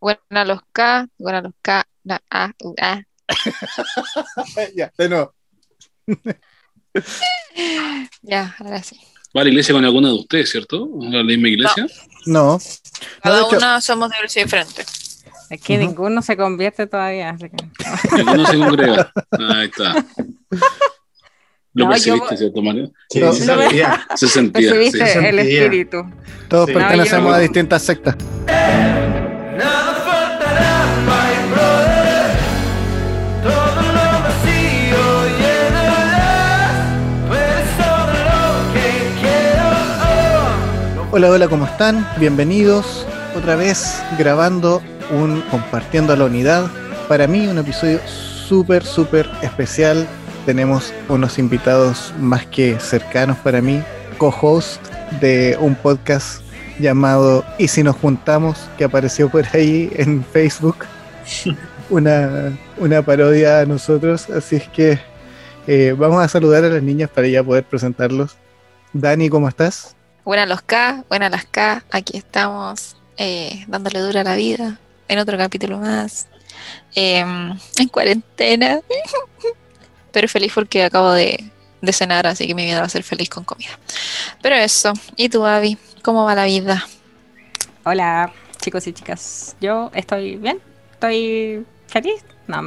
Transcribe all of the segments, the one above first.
Buena los K, buena los K, na, A, U, A. ya, de nuevo. Ya, ahora sí. Va a la iglesia con alguna de ustedes, ¿cierto? ¿A la misma iglesia? No. No, de Cada hecho, uno somos de iglesia diferente. Es que Ujú. ninguno se convierte todavía. así que- Alguno se congrega. Ahí está. Lo No, percibiste, yo- ¿cierto, Mario? Sí, No. Se sentía. Percibiste sí. el espíritu. todos Sí. pertenecemos No, yo- a distintas sectas. Nada Hola, hola, ¿cómo están? Bienvenidos otra vez grabando un Compartiendo la Unidad. Para mí un episodio súper, súper especial. Tenemos unos invitados más que cercanos para mí, co-host de un podcast llamado Y si nos juntamos, que apareció por ahí en Facebook. Una, una parodia a nosotros, así es que eh, vamos a saludar a las niñas para ya poder presentarlos. Dani, ¿cómo estás? Buena los K, buena las K. Aquí estamos eh, dándole dura a la vida en otro capítulo más. Em, en cuarentena. Pero feliz porque acabo de, cenar, así que mi vida va a ser feliz con comida. Pero eso. ¿Y tú, Abby? ¿Cómo va la vida? Hola, chicos y chicas. Yo estoy bien. Estoy feliz. No,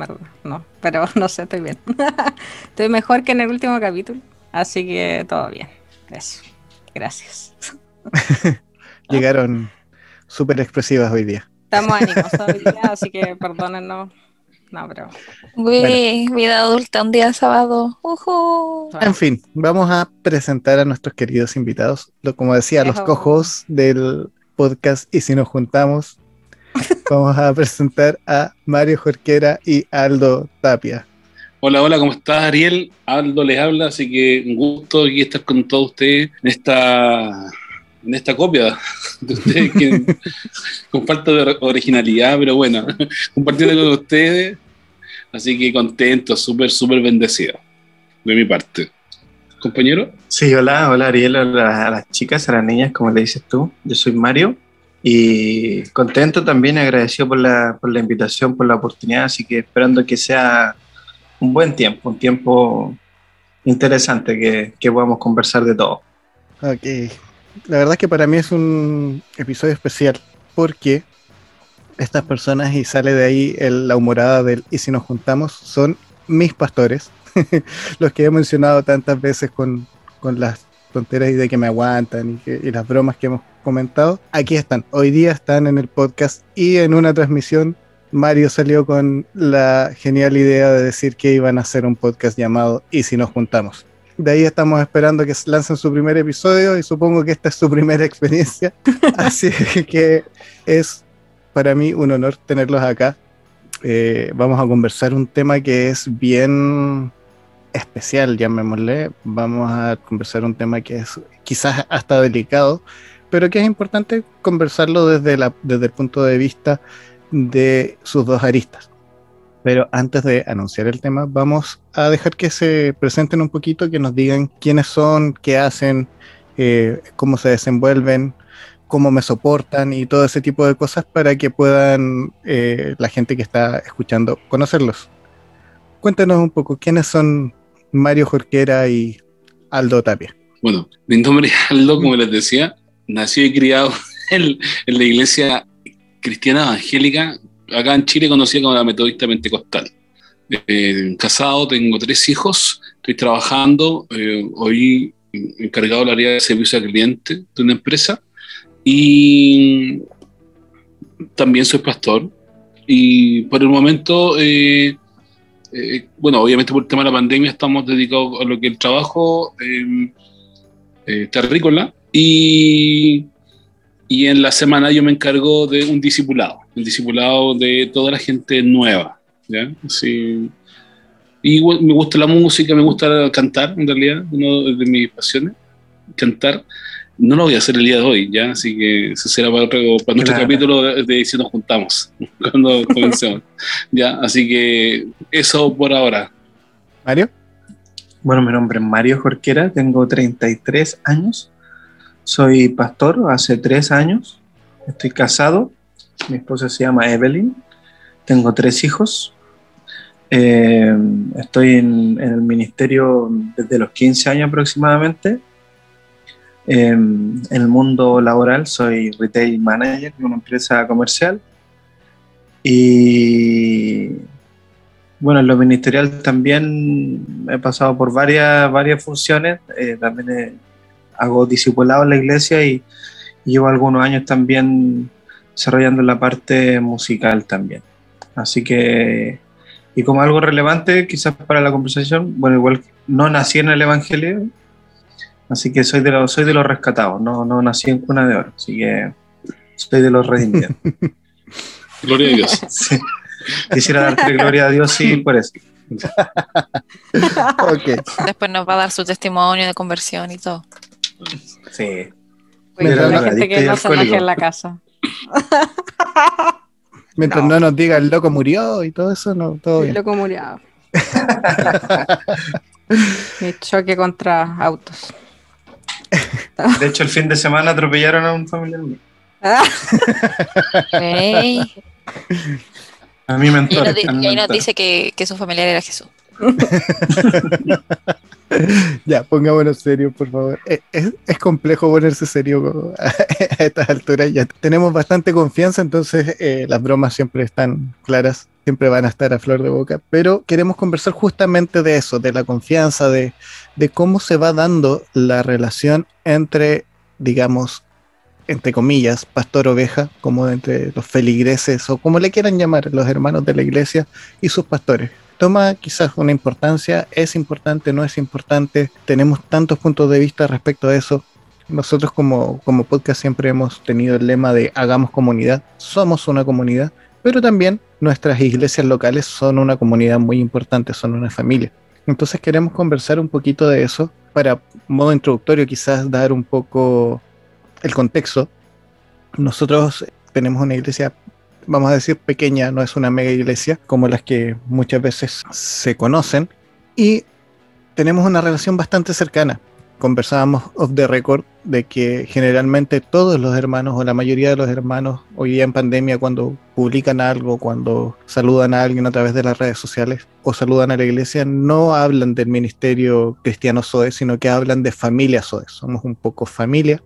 no, pero no sé, estoy bien. estoy mejor que en el último capítulo. Así que todo bien. Eso. Gracias. Llegaron súper expresivas hoy día. Estamos animosos hoy día, así que perdónennos. No, pero. Uy, vida adulta, un día sábado. Ujú. En fin, vamos a presentar a nuestros queridos invitados. Lo, como decía, los cojos del podcast Y si nos juntamos, vamos a presentar a Mario Jorquera y Aldo Tapia. Hola, hola, ¿cómo estás, Ariel? Aldo les habla, así que un gusto aquí estar con todos ustedes en esta, en esta copia de ustedes, que, con falta de originalidad, pero bueno, compartiendo con ustedes. Así que contento, súper, súper bendecido de mi parte. Compañero, Sí, hola, hola Ariel, hola a las chicas, a las niñas, como le dices tú. Yo soy Mario y contento también, agradecido por la, por la invitación, por la oportunidad, así que esperando que sea un buen tiempo, un tiempo interesante, que, que podamos conversar de todo. Ok. La verdad es que para mí es un episodio especial porque estas personas, y sale de ahí el- la humorada del Y si nos juntamos, son mis pastores, los que he mencionado tantas veces con, con las tonteras y de que me aguantan y, y las bromas que hemos comentado. Aquí están, hoy día están en el podcast y en una transmisión. Mario salió con la genial idea de decir que iban a hacer un podcast llamado Y si nos juntamos. De ahí estamos esperando que lancen su primer episodio y supongo que esta es su primera experiencia. Así que es para mí un honor tenerlos acá. Eh, vamos a conversar un tema que es bien especial, llamémosle. Vamos a conversar un tema que es quizás hasta delicado, pero que es importante conversarlo desde, la, desde el punto de vista de sus dos aristas. Pero antes de anunciar el tema, vamos a dejar que se presenten un poquito, que nos digan quiénes son, qué hacen, eh, cómo se desenvuelven, cómo me soportan y todo ese tipo de cosas para que puedan eh, la gente que está escuchando conocerlos. Cuéntanos un poco quiénes son Mario Jorquera y Aldo Tapia. bueno, mi nombre es Aldo, como les decía, nacido y criado en, en la iglesia cristiana evangélica, acá en Chile conocida como la Metodista Pentecostal. Eh, casado, tengo tres hijos, estoy trabajando, eh, hoy encargado del área de servicio al cliente de una empresa y también soy pastor. Y por el momento, eh, eh, bueno, obviamente por el tema de la pandemia estamos dedicados a lo que el trabajo eh, terrícola y, y en la semana yo me encargo de un discipulado, el discipulado de toda la gente nueva. ¿ya? Sí. Y me gusta la música, me gusta cantar, en realidad, una de mis pasiones, cantar. No lo voy a hacer el día de hoy, ¿ya? Así que eso será para, otro, para nuestro Claro. capítulo de, de Si nos juntamos, cuando comencemos. ¿ya? Así que eso por ahora. Mario. Bueno, mi nombre es Mario Jorquera, tengo 33 años, soy pastor hace tres años, estoy casado Mi esposa se llama Evelyn. Tengo tres hijos. Eh, estoy en, el ministerio desde los 15 años aproximadamente. Eh, en el mundo laboral soy retail manager de una empresa comercial. Y bueno, en lo ministerial también he pasado por varias, varias funciones. Eh, también hago discipulado en la iglesia y, y llevo algunos años también desarrollando la parte musical también. Así que, y como algo relevante quizás para la conversación, bueno, igual no nací en el Evangelio, así que soy de los, soy de los rescatados, no, no nací en cuna de oro, así que soy de los redimidos. Gloria a Dios. Sí. Quisiera darte gloria a Dios, sí, por eso. Ok. Después nos va a dar su testimonio de conversión y todo. Sí. La drogadicto gente que no se enoje en la casa. Mientras no. No. nos diga el loco murió y todo eso, no, todo bien. Loco murió. Mi choque contra autos. De hecho, el fin de semana atropellaron a un familiar mío. A a mi y ahí nos dice que, que su familiar era Jesús. Ya, pongámonos serio, por favor. Eh, Es, es complejo ponerse serio a estas alturas. Ya tenemos bastante confianza, entonces eh, las bromas siempre están claras, siempre van a estar a flor de boca. Pero queremos conversar justamente de eso, de la confianza, de, de cómo se va dando la relación entre, digamos, entre comillas, pastor-oveja, como entre los feligreses o como le quieran llamar, los hermanos de la iglesia y sus pastores toma quizás una importancia, es importante, no es importante, tenemos tantos puntos de vista respecto a eso. Nosotros como, como podcast siempre hemos tenido el lema de hagamos comunidad, somos una comunidad, pero también nuestras iglesias locales son una comunidad muy importante, son una familia. Entonces queremos conversar un poquito de eso para, modo introductorio, quizás dar un poco el contexto. Nosotros tenemos una iglesia vamos a decir pequeña, no es una mega iglesia como las que muchas veces se conocen y tenemos una relación bastante cercana. Conversábamos off the record de que generalmente todos los hermanos o la mayoría de los hermanos hoy día en pandemia cuando publican algo, cuando saludan a alguien a través de las redes sociales o saludan a la iglesia, no hablan del ministerio cristiano SOE, sino que hablan de familia SOE. Somos un poco familia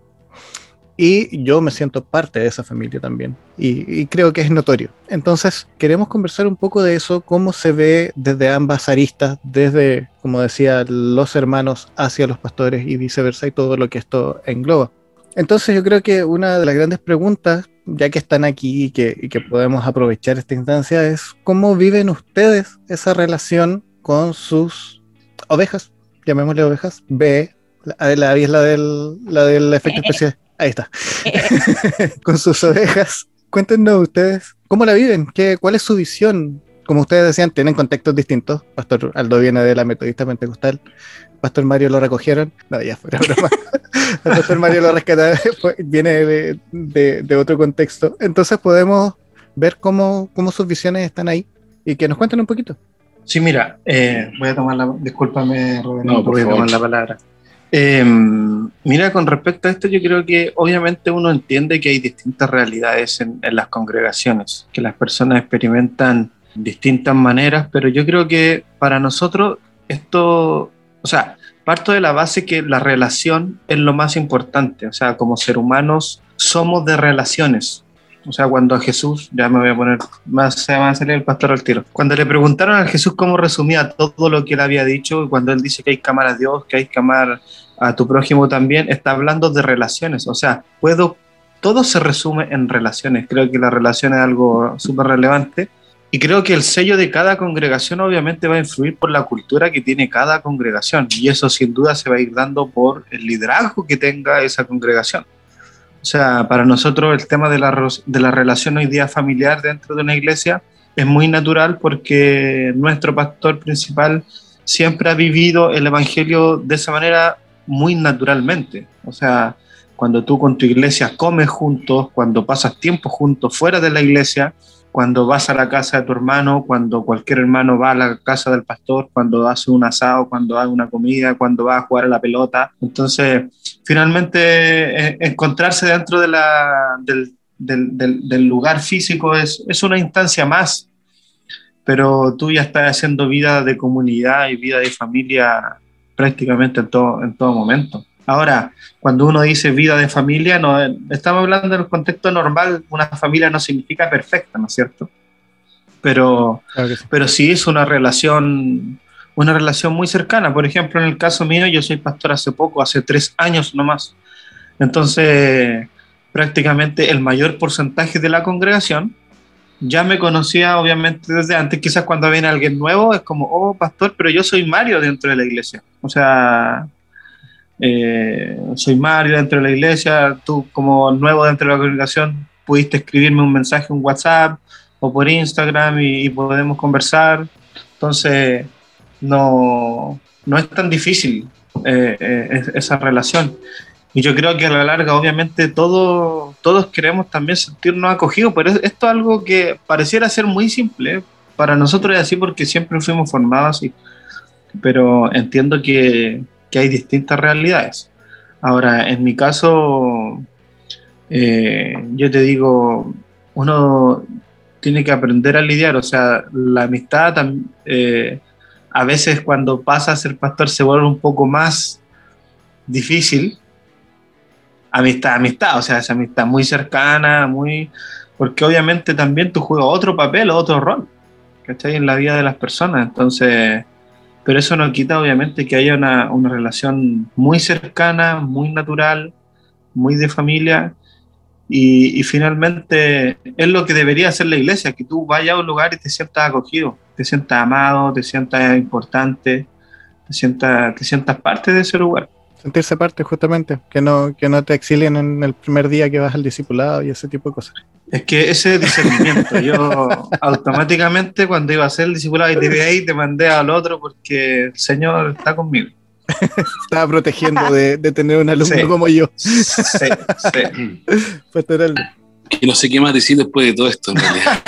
y yo me siento parte de esa familia también y, y, creo que es notorio. Entonces queremos conversar un poco de eso, cómo se ve desde ambas aristas, desde, como decía, los hermanos hacia los pastores y viceversa y todo lo que esto engloba. Entonces yo creo que una de las grandes preguntas, ya que están aquí y que, y que podemos aprovechar esta instancia, es cómo viven ustedes esa relación con sus ovejas, llamémosle ovejas, B, la, la, es la del, la del efecto especial. Ahí está. con sus ovejas. Cuéntenos ustedes cómo la viven, ¿Qué, cuál es su visión. Como ustedes decían, tienen contextos distintos. Pastor Aldo viene de la metodista pentecostal. Pastor Mario lo recogieron. No, ya fuera broma. El Pastor Mario lo rescataron. Viene de, de, de, otro contexto. Entonces podemos ver cómo, cómo sus visiones están ahí y que nos cuenten un poquito. Sí, mira, eh, voy a tomar la. Discúlpame, Rubén, no, voy a tomar la palabra. Eh, mira, con respecto a esto, yo creo que obviamente uno entiende que hay distintas realidades en, en, las congregaciones, que las personas experimentan distintas maneras, pero yo creo que para nosotros esto, o sea, parto de la base que la relación es lo más importante, o sea, como ser humanos somos de relaciones. O sea, cuando a Jesús, ya me voy a poner, más se va a salir el pastor al tiro. Cuando le preguntaron a Jesús cómo resumía todo lo que él había dicho, cuando él dice que hay que amar a Dios, que hay que amar a tu prójimo también, está hablando de relaciones. O sea, puedo, todo se resume en relaciones. Creo que la relación es algo súper relevante. Y creo que el sello de cada congregación obviamente va a influir por la cultura que tiene cada congregación. Y eso sin duda se va a ir dando por el liderazgo que tenga esa congregación. O sea, para nosotros el tema de la, de la relación hoy día familiar dentro de una iglesia es muy natural porque nuestro pastor principal siempre ha vivido el Evangelio de esa manera muy naturalmente. O sea, cuando tú con tu iglesia comes juntos, cuando pasas tiempo juntos fuera de la iglesia, cuando vas a la casa de tu hermano, cuando cualquier hermano va a la casa del pastor, cuando hace un asado, cuando hace una comida, cuando va a jugar a la pelota. Entonces, finalmente, eh, encontrarse dentro del, lugar físico es una instancia más, pero tú ya estás haciendo vida de comunidad y vida de familia prácticamente en todo, en todo momento. Ahora, cuando uno dice vida de familia, no, estamos hablando en el contexto normal, una familia no significa perfecta, ¿no es cierto? Pero, Claro sí. pero sí es una relación, una relación muy cercana. Por ejemplo, en el caso mío, yo soy pastor hace poco, hace tres años nomás. Entonces, prácticamente el mayor porcentaje de la congregación ya me conocía, obviamente, desde antes. Quizás cuando viene alguien nuevo es como, oh, pastor, pero yo soy Mario dentro de la iglesia. O sea, eh, soy Mario dentro de la iglesia. Tú, como nuevo dentro de la congregación, pudiste escribirme un mensaje, un WhatsApp o por Instagram y, podemos conversar. Entonces, no, no es tan difícil eh, eh, es- esa relación. Y yo creo que a la larga, obviamente, todo, todos queremos también sentirnos acogidos, pero es- esto es algo que pareciera ser muy simple. Para nosotros es así porque siempre fuimos formados así. Pero entiendo que, que hay distintas realidades. Ahora, en mi caso, eh, yo te digo, uno tiene que aprender a lidiar, o sea, la amistad eh, a veces cuando pasa a ser pastor se vuelve un poco más difícil. Amistad, amistad, o sea, esa amistad muy cercana, muy... Porque obviamente también tú juegas otro papel, otro rol, ¿cachai? En la vida de las personas, entonces... Pero eso no quita obviamente que haya una, una relación muy cercana, muy natural, muy de familia, y, finalmente es lo que debería hacer la iglesia, que tú vayas a un lugar y te sientas acogido, te sientas amado, te sientas importante, te sientas, te sientas parte de ese lugar. Sentirse parte, justamente. Que no, que no te exilien en el primer día que vas al discipulado y ese tipo de cosas. Es que ese discernimiento, yo automáticamente cuando iba a hacer el discipulado y te vi ahí, te mandé al otro porque el Señor está conmigo. Estaba protegiendo de, de tener un alumno Sí. como yo. Sí, sí. Pastoral. Que no sé qué más decir después de todo esto, en realidad.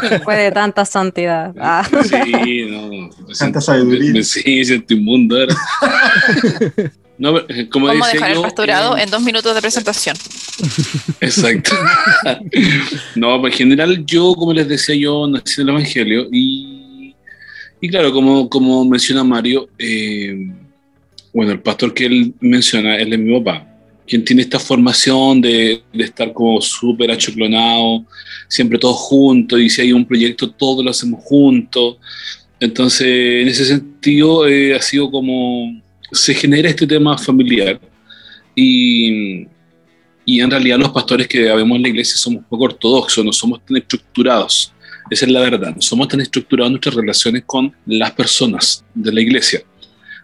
Después de tanta santidad. Ah. Sí, no. me Tanta sabiduría. me- Sí, siento inmundo ahora. No, pero, como Vamos a decía dejar el pastorado eh, en dos minutos de presentación. Exacto. no, pues en general yo, como les decía, yo nací en el Evangelio y, y claro, como, como menciona Mario, eh, bueno, el pastor que él menciona, él es mi papá, quien tiene esta formación de, de estar como súper achoclonado, siempre todos juntos, y si hay un proyecto, todos lo hacemos juntos. Entonces, en ese sentido, eh, ha sido como, se genera este tema familiar. Y, y en realidad los pastores que habemos en la iglesia somos poco ortodoxos, no somos tan estructurados. Esa es la verdad, no somos tan estructurados nuestras relaciones con las personas de la iglesia.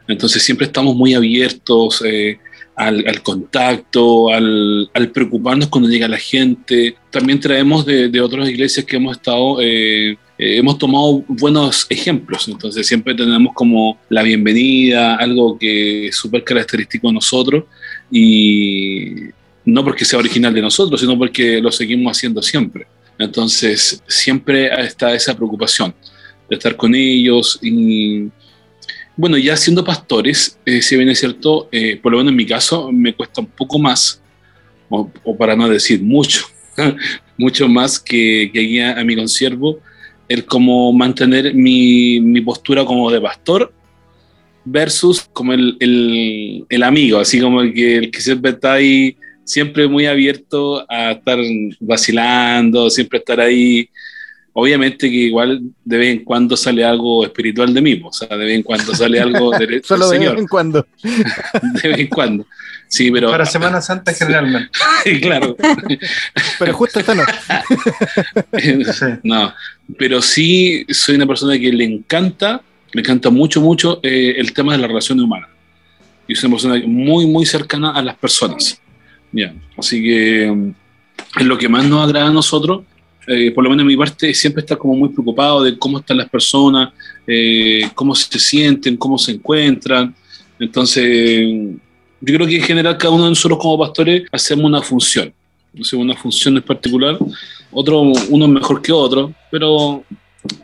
Entonces siempre estamos muy abiertos eh, al, contacto, al, preocuparnos cuando llega la gente. También traemos de, de otras iglesias que hemos estado, eh, eh, hemos tomado buenos ejemplos. Entonces siempre tenemos como la bienvenida, algo que es súper característico de nosotros y no porque sea original de nosotros, sino porque lo seguimos haciendo siempre. Entonces, siempre está esa preocupación de estar con ellos y, bueno, ya siendo pastores, eh, si bien es cierto, eh, por lo menos en mi caso, me cuesta un poco más, o, para no decir mucho, mucho más que, que guía a mi consiervo, el como mantener mi, postura como de pastor versus como el amigo, así como el que, el que siempre está ahí, siempre muy abierto a estar vacilando, siempre estar ahí. Obviamente que igual de vez en cuando sale algo espiritual de mí, o sea, de vez en cuando sale algo de- del Solo de vez en cuando. de vez en cuando. Sí, pero Para Semana Santa generalmente. claro. Pero justo esta no. No, pero sí soy una persona que le encanta, le encanta mucho, mucho eh, el tema de la relación humana. Y soy una persona muy, muy cercana a las personas. Ya, así que mm, es lo que más nos agrada a nosotros. Eh, por lo menos en mi parte, siempre estar como muy preocupado de cómo están las personas, eh, cómo se sienten, cómo se encuentran. Entonces, yo creo que en general cada uno de nosotros como pastores hacemos una función, hacemos una función en particular. Otro, uno mejor que otro, pero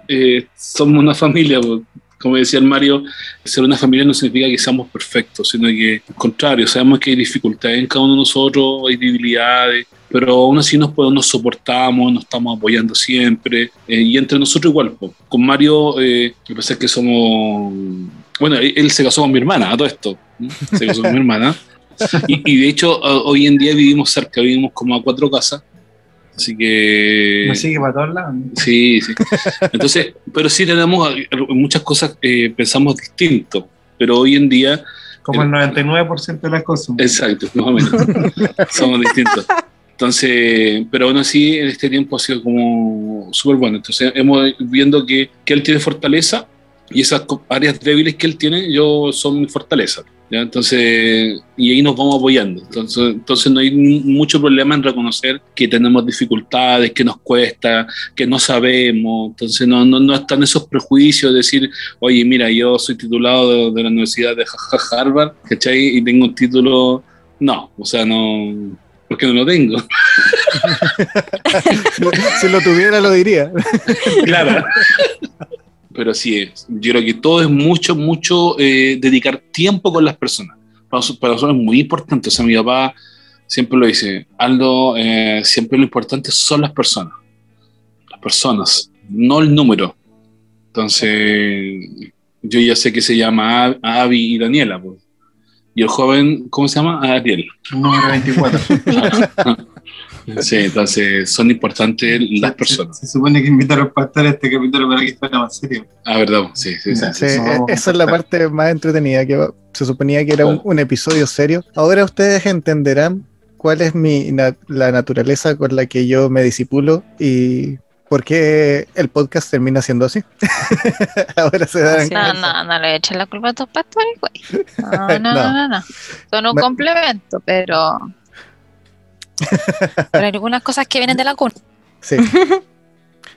eh, somos una familia, pues, como decía el Mario, ser una familia no significa que seamos perfectos, sino que al contrario, sabemos que hay dificultades en cada uno de nosotros, hay debilidades, pero aún así nos, podemos- nos soportamos, nos estamos apoyando siempre, eh, y entre nosotros igual. po. Con Mario, eh, lo que pasa es que somos... Bueno, él, se casó con mi hermana, a todo esto. Se casó con mi hermana. Y, y de hecho, hoy en día vivimos cerca, vivimos como a cuatro casas. Así que... Me sigue para todos lados. Sí, sí. Entonces, pero sí tenemos muchas cosas, eh, pensamos distinto, pero hoy en día, Como el 99% de las cosas. exacto, más o menos, somos distintos. Entonces, pero aún así, en este tiempo ha sido como súper bueno. Entonces, hemos viendo que, que él tiene fortaleza y esas áreas débiles que él tiene, yo son mi fortaleza. ¿Ya? Entonces, y ahí nos vamos apoyando. Entonces, entonces no hay mucho problema en reconocer que tenemos dificultades, que nos cuesta, que no sabemos. Entonces, no, no, no están esos prejuicios de decir, oye, mira, yo soy titulado de, de la Universidad de Harvard, ¿cachai? Y tengo un título. No, o sea, no. Porque no lo tengo. Si lo tuviera, lo diría. Claro. Pero sí, es. yo creo que todo es mucho, mucho eh, dedicar tiempo con las personas. Para nosotros, para nosotros es muy importante. O sea, mi papá siempre lo dice, Aldo, eh, siempre lo importante son las personas. Las personas, no el número. Entonces, yo ya sé que se llama Abby y Daniela. pues. Y el joven, ¿cómo se llama? Ariel. Número 24. Sí, entonces son importantes las personas. Se, se supone que invitaron a pastor a este capítulo para que fuera más serio. Ah, verdad, sí, sí, sí. Sí, a esa es la parte más entretenida, que se suponía que era un, un episodio serio. Ahora ustedes entenderán cuál es mi na- la naturaleza con la que yo me disipulo y por qué el podcast termina siendo así. Ahora se dan. No, no, no le echen la culpa a tus pastores, güey. No, no, No. no, no, no. Son un Me- complemento, pero. Pero algunas cosas que vienen de la cuna. Sí.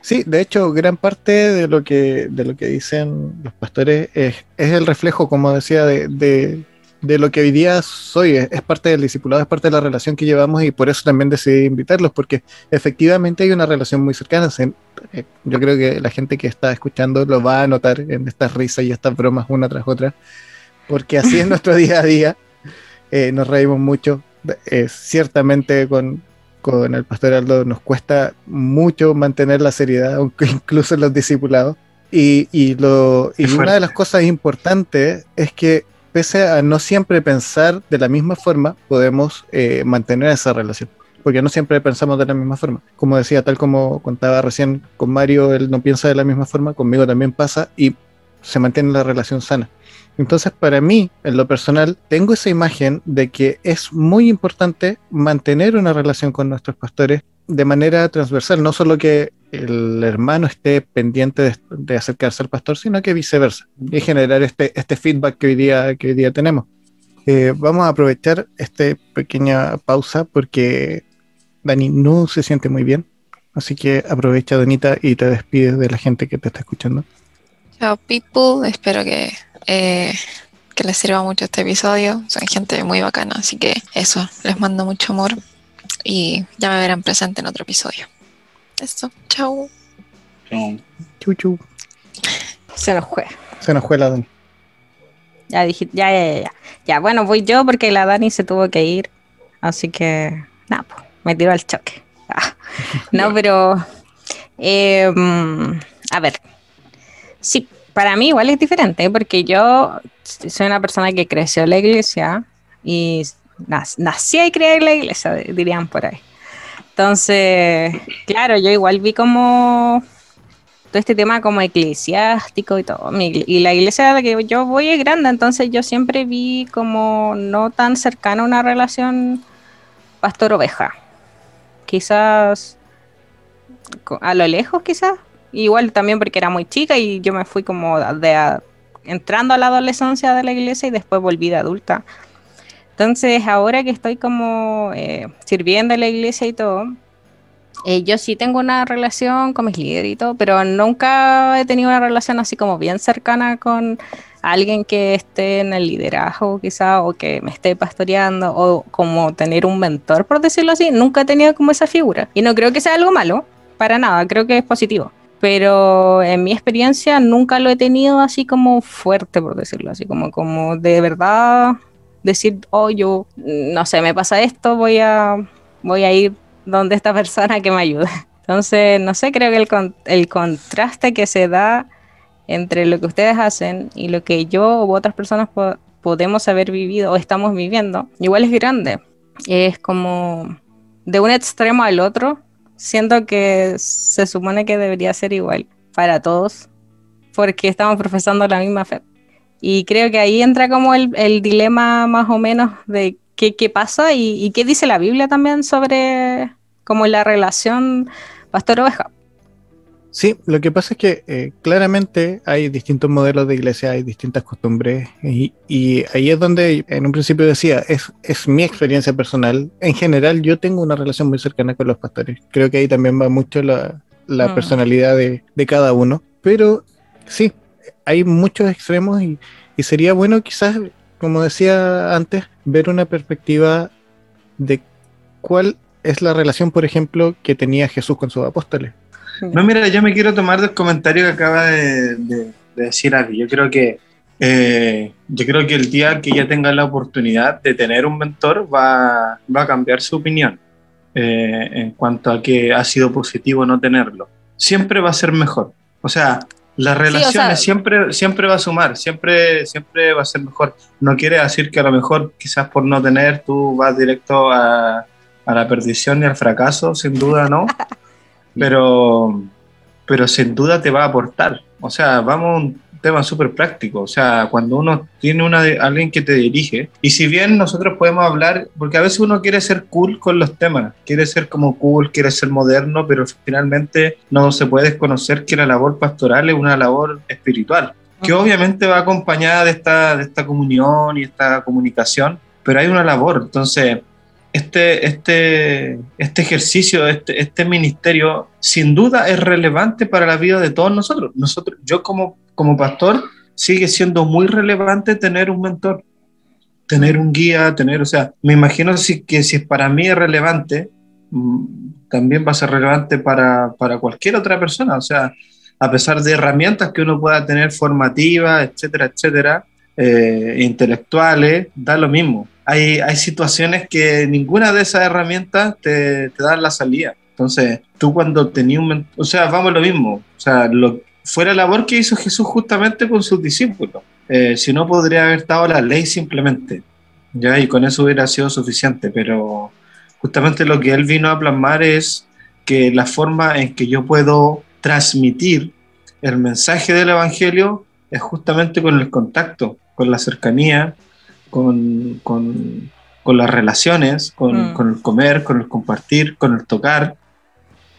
Sí, de hecho, gran parte de lo que, de lo que dicen los pastores es, es el reflejo, como decía, de, de- de lo que hoy día soy. Es, es parte del discipulado, es parte de la relación que llevamos y por eso también decidí invitarlos, porque efectivamente hay una relación muy cercana. Se- eh, yo creo que la gente que está escuchando lo va a notar en estas risas y estas bromas una tras otra, porque así es nuestro día a día. Eh, nos reímos mucho. Eh, ciertamente con, con el pastor Aldo nos cuesta mucho mantener la seriedad, aunque incluso en los discipulados. Y, y, lo, y una de las cosas importantes es que pese a no siempre pensar de la misma forma, podemos eh, mantener esa relación. Porque no siempre pensamos de la misma forma. Como decía, tal como contaba recién con Mario, él no piensa de la misma forma, conmigo también pasa y se mantiene la relación sana. Entonces, para mí, en lo personal, tengo esa imagen de que es muy importante mantener una relación con nuestros pastores de manera transversal, no solo que el hermano esté pendiente de, de acercarse al pastor, sino que viceversa, y generar este, este feedback que hoy día, que día tenemos. Eh, vamos a aprovechar esta pequeña pausa porque Dani no se siente muy bien, así que aprovecha, Donita, y te despides de la gente que te está escuchando. Chao, people. Espero que, eh, que les sirva mucho este episodio. Son gente muy bacana, así que eso, les mando mucho amor y ya me verán presente en otro episodio. Eso, chao. No. Chuchu. Se nos fue. Se nos fue la Dani. Ya dije, ya, ya, ya, ya. Ya, bueno, voy yo porque la Dani se tuvo que ir. Así que, nada, pues, me tiró al choque. Ah, No, pero. eh, mm, a ver. Sí, para mí igual es diferente, porque yo soy una persona que creció en la iglesia y nac- nací y creé en la iglesia, dirían por ahí. Entonces, claro, yo igual vi como todo este tema como eclesiástico y todo. Y la iglesia a la que yo voy es grande, entonces yo siempre vi como no tan cercana una relación pastor-oveja. Quizás a lo lejos, quizás. Igual también porque era muy chica y yo me fui como de a- entrando a la adolescencia de la iglesia y después volví de adulta. Entonces, ahora que estoy como eh, sirviendo en la iglesia y todo, eh, yo sí tengo una relación con mis líderes y todo, pero nunca he tenido una relación así como bien cercana con alguien que esté en el liderazgo quizá o que me esté pastoreando o como tener un mentor, por decirlo así. Nunca he tenido como esa figura. Y no creo que sea algo malo, para nada, creo que es positivo. Pero en mi experiencia nunca lo he tenido así como fuerte, por decirlo así, como, como de verdad decir, oh, yo, no sé, me pasa esto, voy a, voy a ir donde esta persona que me ayude. Entonces, no sé, creo que el, con- el contraste que se da entre lo que ustedes hacen y lo que yo u otras personas po- podemos haber vivido o estamos viviendo, igual es grande. Es como de un extremo al otro, siento que se supone que debería ser igual para todos, porque estamos profesando la misma fe. Y creo que ahí entra como el, el dilema más o menos de qué, qué pasa y, y qué dice la Biblia también sobre como la relación pastor-oveja. Sí, lo que pasa es que eh, claramente hay distintos modelos de iglesia, hay distintas costumbres y, y ahí es donde en un principio decía, es, es mi experiencia personal. En general yo tengo una relación muy cercana con los pastores. Creo que ahí también va mucho la, la Mm. personalidad de, de cada uno. Pero sí, hay muchos extremos y, y sería bueno quizás, como decía antes, ver una perspectiva de cuál es la relación, por ejemplo, que tenía Jesús con sus apóstoles. No, mira, yo me quiero tomar del comentario que acaba de, de- de decir Ari. Yo creo que eh, yo creo que el día que ella tenga la oportunidad de tener un mentor va, va a cambiar su opinión eh, en cuanto a que ha sido positivo no tenerlo. Siempre va a ser mejor. O sea, las relaciones sea- siempre, siempre va a sumar, siempre, siempre va a ser mejor. No quiere decir que a lo mejor quizás por no tener tú vas directo a, a la perdición y al fracaso, sin duda no pero, pero sin duda te va a aportar. O sea, vamos a un tema súper práctico. O sea, cuando uno tiene una de, alguien que te dirige, y si bien nosotros podemos hablar, porque a veces uno quiere ser cool con los temas, quiere ser como cool, quiere ser moderno, pero finalmente no se puede desconocer que la labor pastoral es una labor espiritual, que obviamente va acompañada de esta, de esta comunión y esta comunicación, pero hay una labor. Entonces, este, este, este ejercicio, este, este ministerio, sin duda es relevante para la vida de todos nosotros. nosotros yo como, como pastor, sigue siendo muy relevante tener un mentor, tener un guía, tener, o sea, me imagino si, que si para mí es relevante, mm, también va a ser relevante para, para cualquier otra persona. O sea, a pesar de herramientas que uno pueda tener formativas, etcétera, etcétera, eh, intelectuales, da lo mismo. Hay, hay situaciones que ninguna de esas herramientas te, te la salida. Entonces, tú cuando tenías un... O sea, vamos lo mismo. O sea, lo, fue la labor que hizo Jesús justamente con sus discípulos. Eh, si no, podría haber dado la ley simplemente. ¿ya? Y con eso hubiera sido suficiente. Pero justamente lo que él vino a plasmar es que la forma en que yo puedo transmitir el mensaje del Evangelio es justamente con el contacto, con la cercanía, con, con- con las relaciones, con, Mm. con el comer, con el compartir, con el tocar,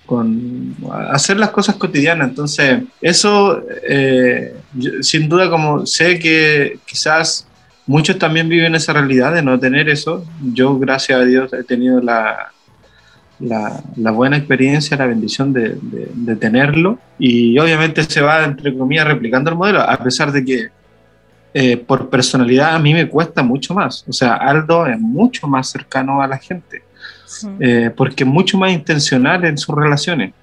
con hacer las cosas cotidianas. Entonces, eso, eh, yo- sin duda, como sé que quizás muchos también viven esa realidad de no tener eso, yo, gracias a Dios, he tenido la, la, la buena experiencia, la bendición de, de- de tenerlo. Y obviamente se va, entre comillas, replicando el modelo, a pesar de que eh, por personalidad a mí me cuesta mucho más. O sea, Aldo es mucho más cercano a la gente, eh, porque es mucho más intencional en sus relaciones.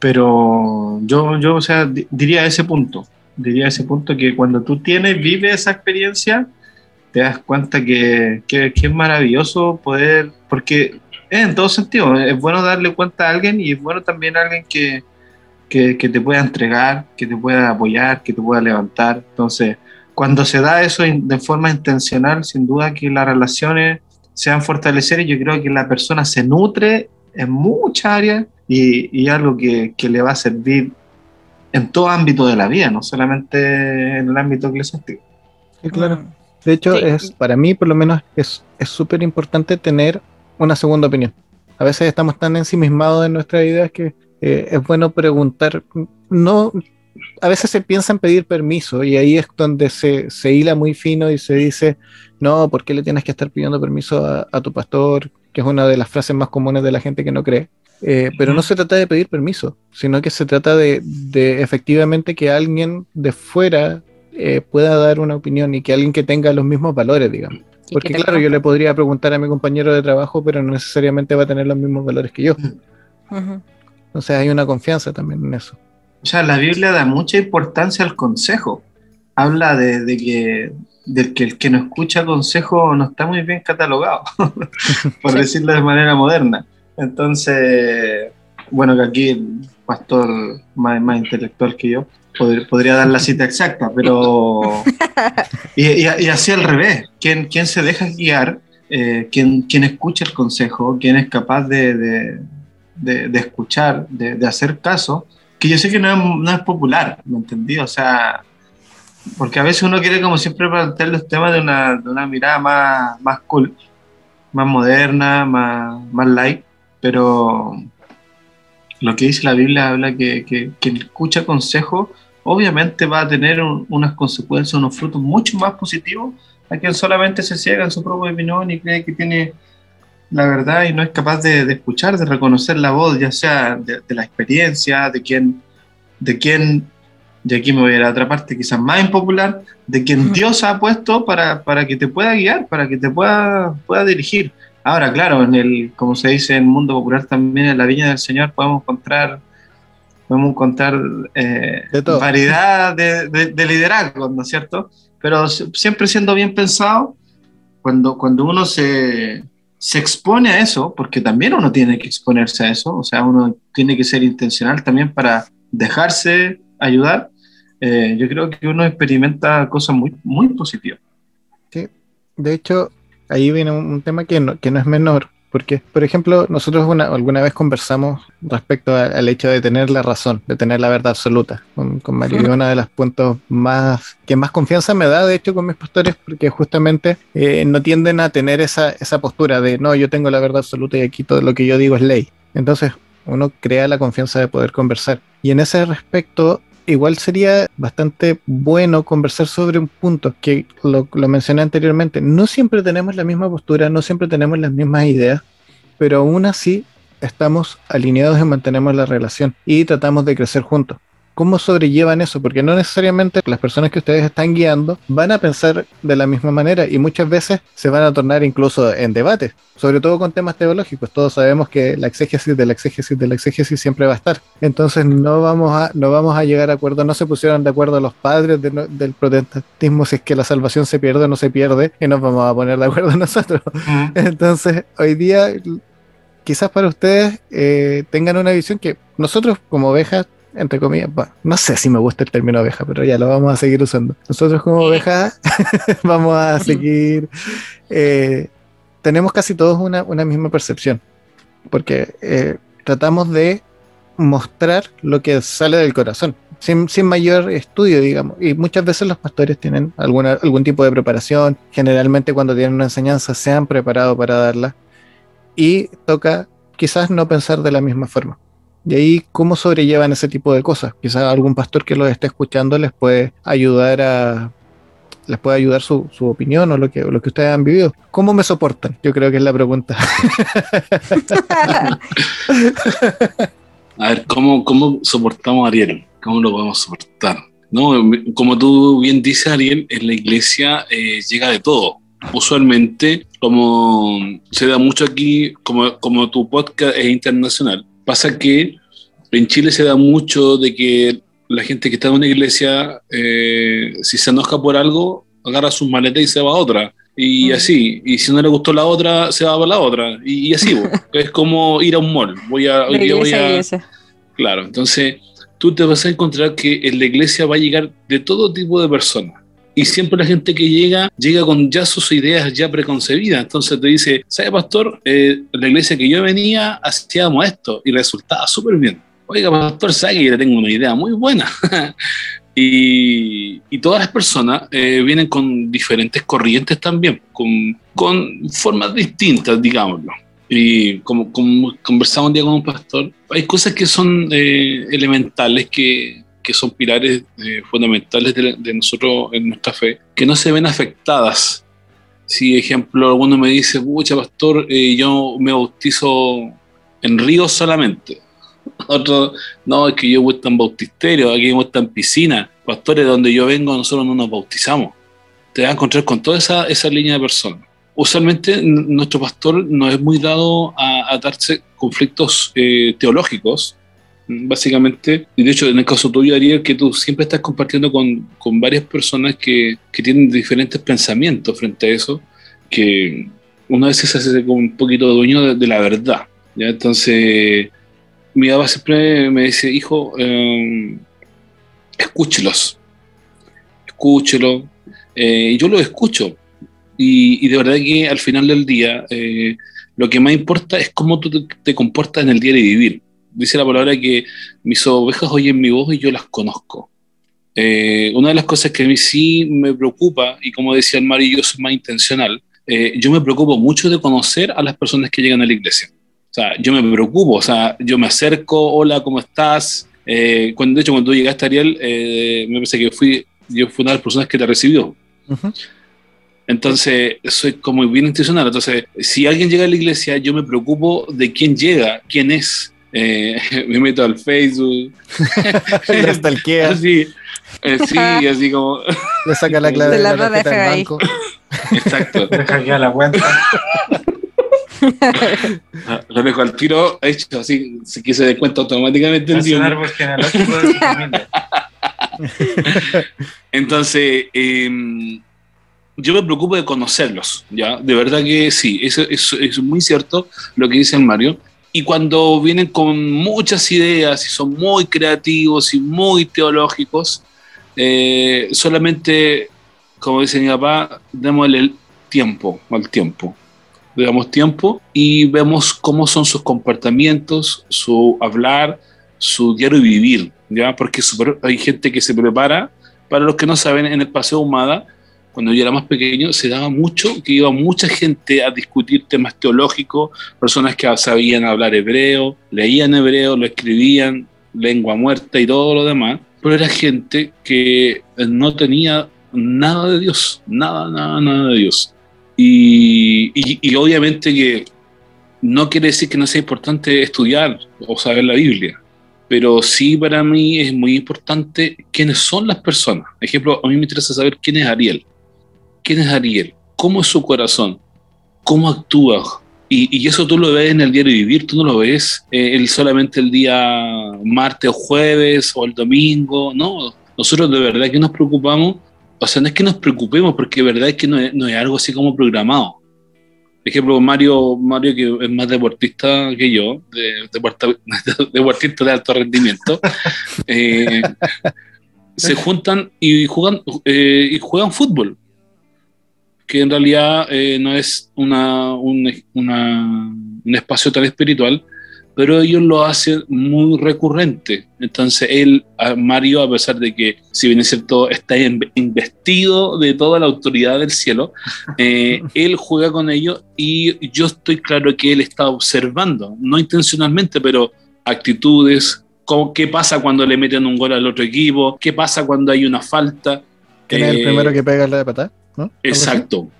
Pero yo, yo o sea, di- diría ese punto, diría ese punto que cuando tú tienes, vives esa experiencia, te das cuenta que, que, que es maravilloso poder, porque es en todo sentido, es bueno darle cuenta a alguien y es bueno también a alguien que, que, que te pueda entregar, que te pueda apoyar, que te pueda levantar. Entonces, cuando se da eso in- de forma intencional, sin duda que las relaciones se van a fortalecer y yo creo que la persona se nutre en muchas áreas y, y algo que, que le va a servir en todo ámbito de la vida, no solamente en el ámbito eclesiástico. Sí, claro. Mm. De hecho, Sí. es para mí, por lo menos, es es súper importante tener una segunda opinión. A veces estamos tan ensimismados en nuestras ideas que eh, es bueno preguntar. No, a veces se piensa en pedir permiso y ahí es donde se, se hila muy fino y se dice, no, ¿por qué le tienes que estar pidiendo permiso a, a tu pastor? Que es una de las frases más comunes de la gente que no cree. Eh, pero no se trata de pedir permiso, sino que se trata de, de efectivamente que alguien de fuera eh, pueda dar una opinión y que alguien que tenga los mismos valores, digamos. Porque claro, yo le podría preguntar a mi compañero de trabajo, pero no necesariamente va a tener los mismos valores que yo. Entonces hay una confianza también en eso. O sea, la Biblia da mucha importancia al consejo. Habla de, de que, del que el que no escucha consejo no está muy bien catalogado, por decirlo de manera moderna. Entonces, bueno, que aquí el pastor más, más intelectual que yo pod- podría dar la cita exacta, pero... Y, y- y así al revés, ¿quién, quién se deja guiar? Eh, ¿quién, quién escucha el consejo? ¿Quién es capaz de, de- de- de escuchar, de hacer caso? Que yo sé que no es, popular, ¿me entendí? O sea, porque a veces uno quiere como siempre plantear los temas de una, de una mirada más, más cool, más moderna, más, más light, pero lo que dice la Biblia habla que, que quien escucha consejo obviamente va a tener un- unas consecuencias, unos frutos mucho más positivos a quien solamente se ciega en su propia opinión y cree que tiene la verdad y no es capaz de, de escuchar, de reconocer la voz, ya sea de, de la experiencia, de quien, de quien, y aquí me voy a ir a otra parte quizás más impopular, de quien Dios ha puesto para, para que te pueda guiar, para que te pueda, pueda dirigir. Ahora, claro, en el, como se dice en el mundo popular también, en la viña del Señor podemos encontrar, podemos encontrar eh, De variedad de, de, de liderazgos, ¿no es cierto? Pero si- siempre siendo bien pensado, cuando, cuando uno se, se expone a eso, porque también uno tiene que exponerse a eso, o sea, uno tiene que ser intencional también para dejarse ayudar, eh, yo creo que uno experimenta cosas muy, muy positivas. De hecho, ahí viene un tema que no, que no es menor, porque, por ejemplo, nosotros una- alguna vez conversamos respecto a- al hecho de tener la razón, de tener la verdad absoluta con, con Mario. De los puntos más que más confianza me da, de hecho, con mis pastores, porque justamente eh, no tienden a tener esa, esa postura de no, yo tengo la verdad absoluta y aquí todo lo que yo digo es ley. Entonces, uno crea la confianza de poder conversar. Y en ese respecto, igual sería bastante bueno conversar sobre un punto que lo, mencioné anteriormente. No siempre tenemos la misma postura, no siempre tenemos las mismas ideas, pero aún así estamos alineados y mantenemos la relación y tratamos de crecer juntos. ¿Cómo sobrellevan eso? Porque no necesariamente las personas que ustedes están guiando van a pensar de la misma manera y muchas veces se van a tornar incluso en debate, sobre todo con temas teológicos. Todos sabemos que la exégesis de la exégesis de la exégesis siempre va a estar. Entonces no vamos a, no vamos a llegar a acuerdo, no se pusieron de acuerdo los padres de del protestantismo si es que la salvación se pierde o no se pierde y nos vamos a poner de acuerdo nosotros. Entonces, hoy día, quizás para ustedes eh, tengan una visión que nosotros como ovejas, entre comillas, bueno, no sé si me gusta el término oveja, pero ya lo vamos a seguir usando. Nosotros como ovejas vamos a seguir, eh, tenemos casi todos una, una misma percepción, porque eh, tratamos de mostrar lo que sale del corazón. Sin, sin mayor estudio, digamos. Y muchas veces los pastores tienen alguna, algún tipo de preparación. Generalmente cuando tienen una enseñanza se han preparado para darla. Y toca quizás no pensar de la misma forma. Y ahí, ¿cómo sobrellevan ese tipo de cosas? Quizás algún pastor que los esté escuchando les puede ayudar a les puede ayudar su, su opinión o lo que, o lo que ustedes han vivido. ¿Cómo me soportan? Yo creo que es la pregunta. A ver, ¿cómo, cómo soportamos a Ariel? ¿Cómo lo podemos soportar? No, como tú bien dices, Ariel, en la iglesia eh, llega de todo. Usualmente, como se da mucho aquí, como, como tu podcast es internacional, pasa que en Chile se da mucho de que la gente que está en una iglesia, eh, si se enoja por algo, agarra sus maletas y se va a otra. Y Mm. así, y si no le gustó la otra, se va a la otra. Y, y así, bo. es como ir a un mall. Voy a, hoy De día voy a. Claro, entonces tú te vas a encontrar que en la iglesia va a llegar de todo tipo de personas. Y siempre la gente que llega, llega con ya sus ideas ya preconcebidas. Entonces te dice, ¿sabe, pastor? Eh, la iglesia que yo venía, hacíamos esto y resultaba súper bien. Oiga, pastor, sabe que yo le tengo una idea muy buena. y, y todas las personas eh, vienen con diferentes corrientes también, con, con formas distintas, digámoslo. Y como, como conversaba un día con un pastor, hay cosas que son eh, elementales, que, que son pilares eh, fundamentales de, de nosotros en nuestra fe, que no se ven afectadas. Si, ejemplo, alguno me dice, pucha, pastor, eh, yo me bautizo en ríos solamente. Otro, no, es que yo en bautisterio, aquí en piscina. Pastores, donde yo vengo, nosotros no nos bautizamos. Te vas a encontrar con toda esa, esa línea de personas usualmente nuestro pastor no es muy dado a, a darse conflictos eh, teológicos, básicamente. Y de hecho, en el caso tuyo, Ariel, que tú siempre estás compartiendo con, con varias personas que, que tienen diferentes pensamientos frente a eso, que una vez se hace como un poquito dueño de, de la verdad. ¿ya? Entonces, mi papá siempre me dice, hijo, eh, escúchelos, escúchelo. Eh, yo lo escucho. Y, y de verdad que al final del día, eh, lo que más importa es cómo tú te, te comportas en el diario vivir. Dice la palabra que mis ovejas oyen mi voz y yo las conozco. Eh, una de las cosas que a mí sí me preocupa, y como decía el Mario, yo soy más intencional, eh, yo me preocupo mucho de conocer a las personas que llegan a la iglesia. O sea, yo me preocupo, o sea, yo me acerco, hola, ¿cómo estás? Eh, cuando, de hecho, cuando tú llegaste, Ariel, eh, me parece que fui, yo fui una de las personas que te recibió. Ujú. Entonces, soy como bien intencional. Entonces, si alguien llega a la iglesia, yo me preocupo de quién llega, quién es. Eh, me meto al Facebook. Le stalkea, así, eh, sí, así como. le saca la clave De la la tarjeta del banco. Exacto. Hackea la cuenta. Ah, Lo dejo al tiro hecho así, se que se dé cuenta automáticamente el Es un dios. árbol genealógico de su familia. Entonces, eh, yo me preocupo de conocerlos, ¿ya? De verdad que sí, eso, eso- es muy cierto lo que dice el Mario. Y cuando vienen con muchas ideas y son muy creativos y muy teológicos, eh, solamente, como dice mi papá, démosle el tiempo al tiempo. Le damos tiempo y vemos cómo son sus comportamientos, su hablar, su diario vivir, ¿ya? Porque hay gente que se prepara para los que no saben, en el Paseo Humada, cuando yo era más pequeño, se daba mucho que iba mucha gente a discutir temas teológicos, personas que sabían hablar hebreo, leían hebreo, lo escribían, lengua muerta y todo lo demás, pero era gente que no tenía nada de Dios, nada, nada, nada de Dios. Y, y- y obviamente que no quiere decir que no sea importante estudiar o saber la Biblia, pero sí para mí es muy importante quiénes son las personas. Por ejemplo, a mí me interesa saber quién es Ariel. ¿Quién es Ariel? ¿Cómo es su corazón? ¿Cómo actúa? Y, eso tú lo ves en el diario vivir, tú no lo ves eh, el, solamente el día martes o jueves o el domingo, no. Nosotros de verdad que nos preocupamos, o sea, no es que nos preocupemos, porque de verdad es que no es, algo así como programado. Por ejemplo, Mario, Mario que es más deportista que yo, de, deporta- deportista de alto rendimiento, eh, se juntan y juegan, eh, y juegan fútbol, que en realidad eh, no es una, un, una- un espacio tan espiritual, pero ellos lo hacen muy recurrente. Entonces él, Mario, a pesar de que, si bien es cierto, está in- investido de toda la autoridad del cielo, eh, él juega con ellos y yo estoy claro que él está observando, no intencionalmente, pero actitudes, cómo- qué pasa cuando le meten un gol al otro equipo, qué pasa cuando hay una falta. ¿Quién es el Eh, primero que pega la de patada? Exacto.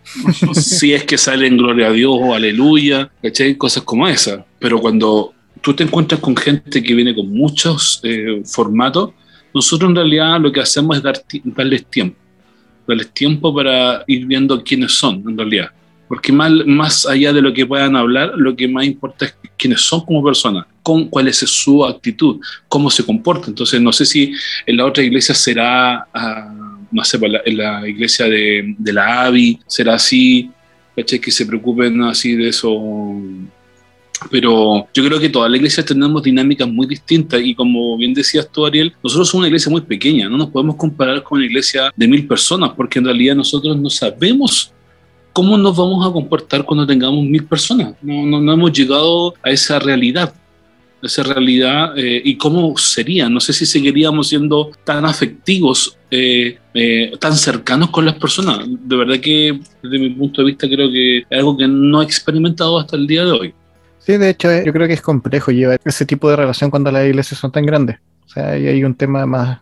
si es que sale en gloria a Dios o aleluya, ¿cachai? Cosas como esas. Pero cuando tú te encuentras con gente que viene con muchos eh, formatos, nosotros en realidad lo que hacemos es dar darles tiempo. Darles tiempo para ir viendo quiénes son, en realidad. Porque más, más allá de lo que puedan hablar, lo que más importa es quiénes son como personas, con, cuál es su actitud, cómo se comporta. Entonces, no sé si en la otra iglesia será, ah, no sé, pues, la- en la iglesia de, de la AVI, será así, ¿cachai? Que se preocupen así de eso. Pero yo creo que todas las iglesias tenemos dinámicas muy distintas y como bien decías tú, Ariel, nosotros somos una iglesia muy pequeña, no nos podemos comparar con una iglesia de mil personas porque en realidad nosotros no sabemos cómo nos vamos a comportar cuando tengamos mil personas. No, no, no hemos llegado a esa realidad, esa realidad eh, y cómo sería. No sé si seguiríamos siendo tan afectivos, eh, eh, tan cercanos con las personas. De verdad que desde mi punto de vista creo que es algo que no he experimentado hasta el día de hoy. Sí, de hecho, eh, yo creo que es complejo llevar ese tipo de relación cuando las iglesias son tan grandes. O sea, ahí hay un tema más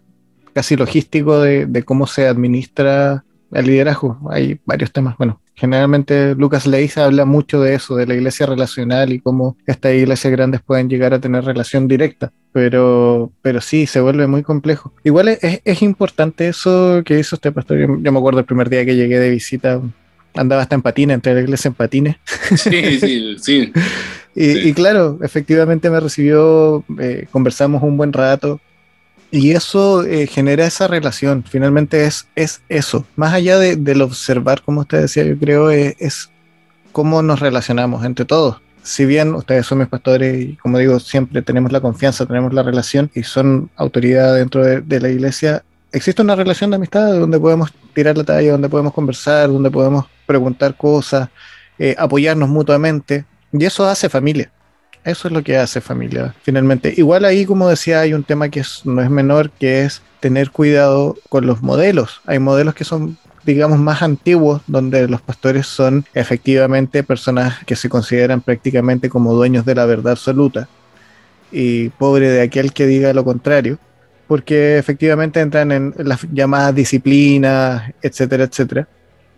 casi logístico de, de cómo se administra el liderazgo. Hay varios temas. Bueno, generalmente Lucas Leis habla mucho de eso, de la iglesia relacional y cómo estas iglesias grandes pueden llegar a tener relación directa. Pero, pero sí, se vuelve muy complejo. Igual es, importante eso que hizo este pastor. Yo, yo me acuerdo el primer día que llegué de visita, andaba hasta en patines, entre la iglesia en patines. Sí, sí, sí. Y, Sí. y claro, efectivamente me recibió, eh, conversamos un buen rato y eso eh, genera esa relación. Finalmente es, es eso. Más allá de, del observar, como usted decía, yo creo, eh, es cómo nos relacionamos entre todos. Si bien ustedes son mis pastores y como digo, siempre tenemos la confianza, tenemos la relación y son autoridad dentro de, la iglesia, existe una relación de amistad donde podemos tirar la talla, donde podemos conversar, donde podemos preguntar cosas, eh, apoyarnos mutuamente. Y eso hace familia. Eso es lo que hace familia, finalmente. Igual ahí, como decía, hay un tema que no es menor, que es tener cuidado con los modelos. Hay modelos que son, digamos, más antiguos, donde los pastores son efectivamente personas que se consideran prácticamente como dueños de la verdad absoluta. Y pobre de aquel que diga lo contrario, porque efectivamente entran en las llamadas disciplinas, etcétera, etcétera,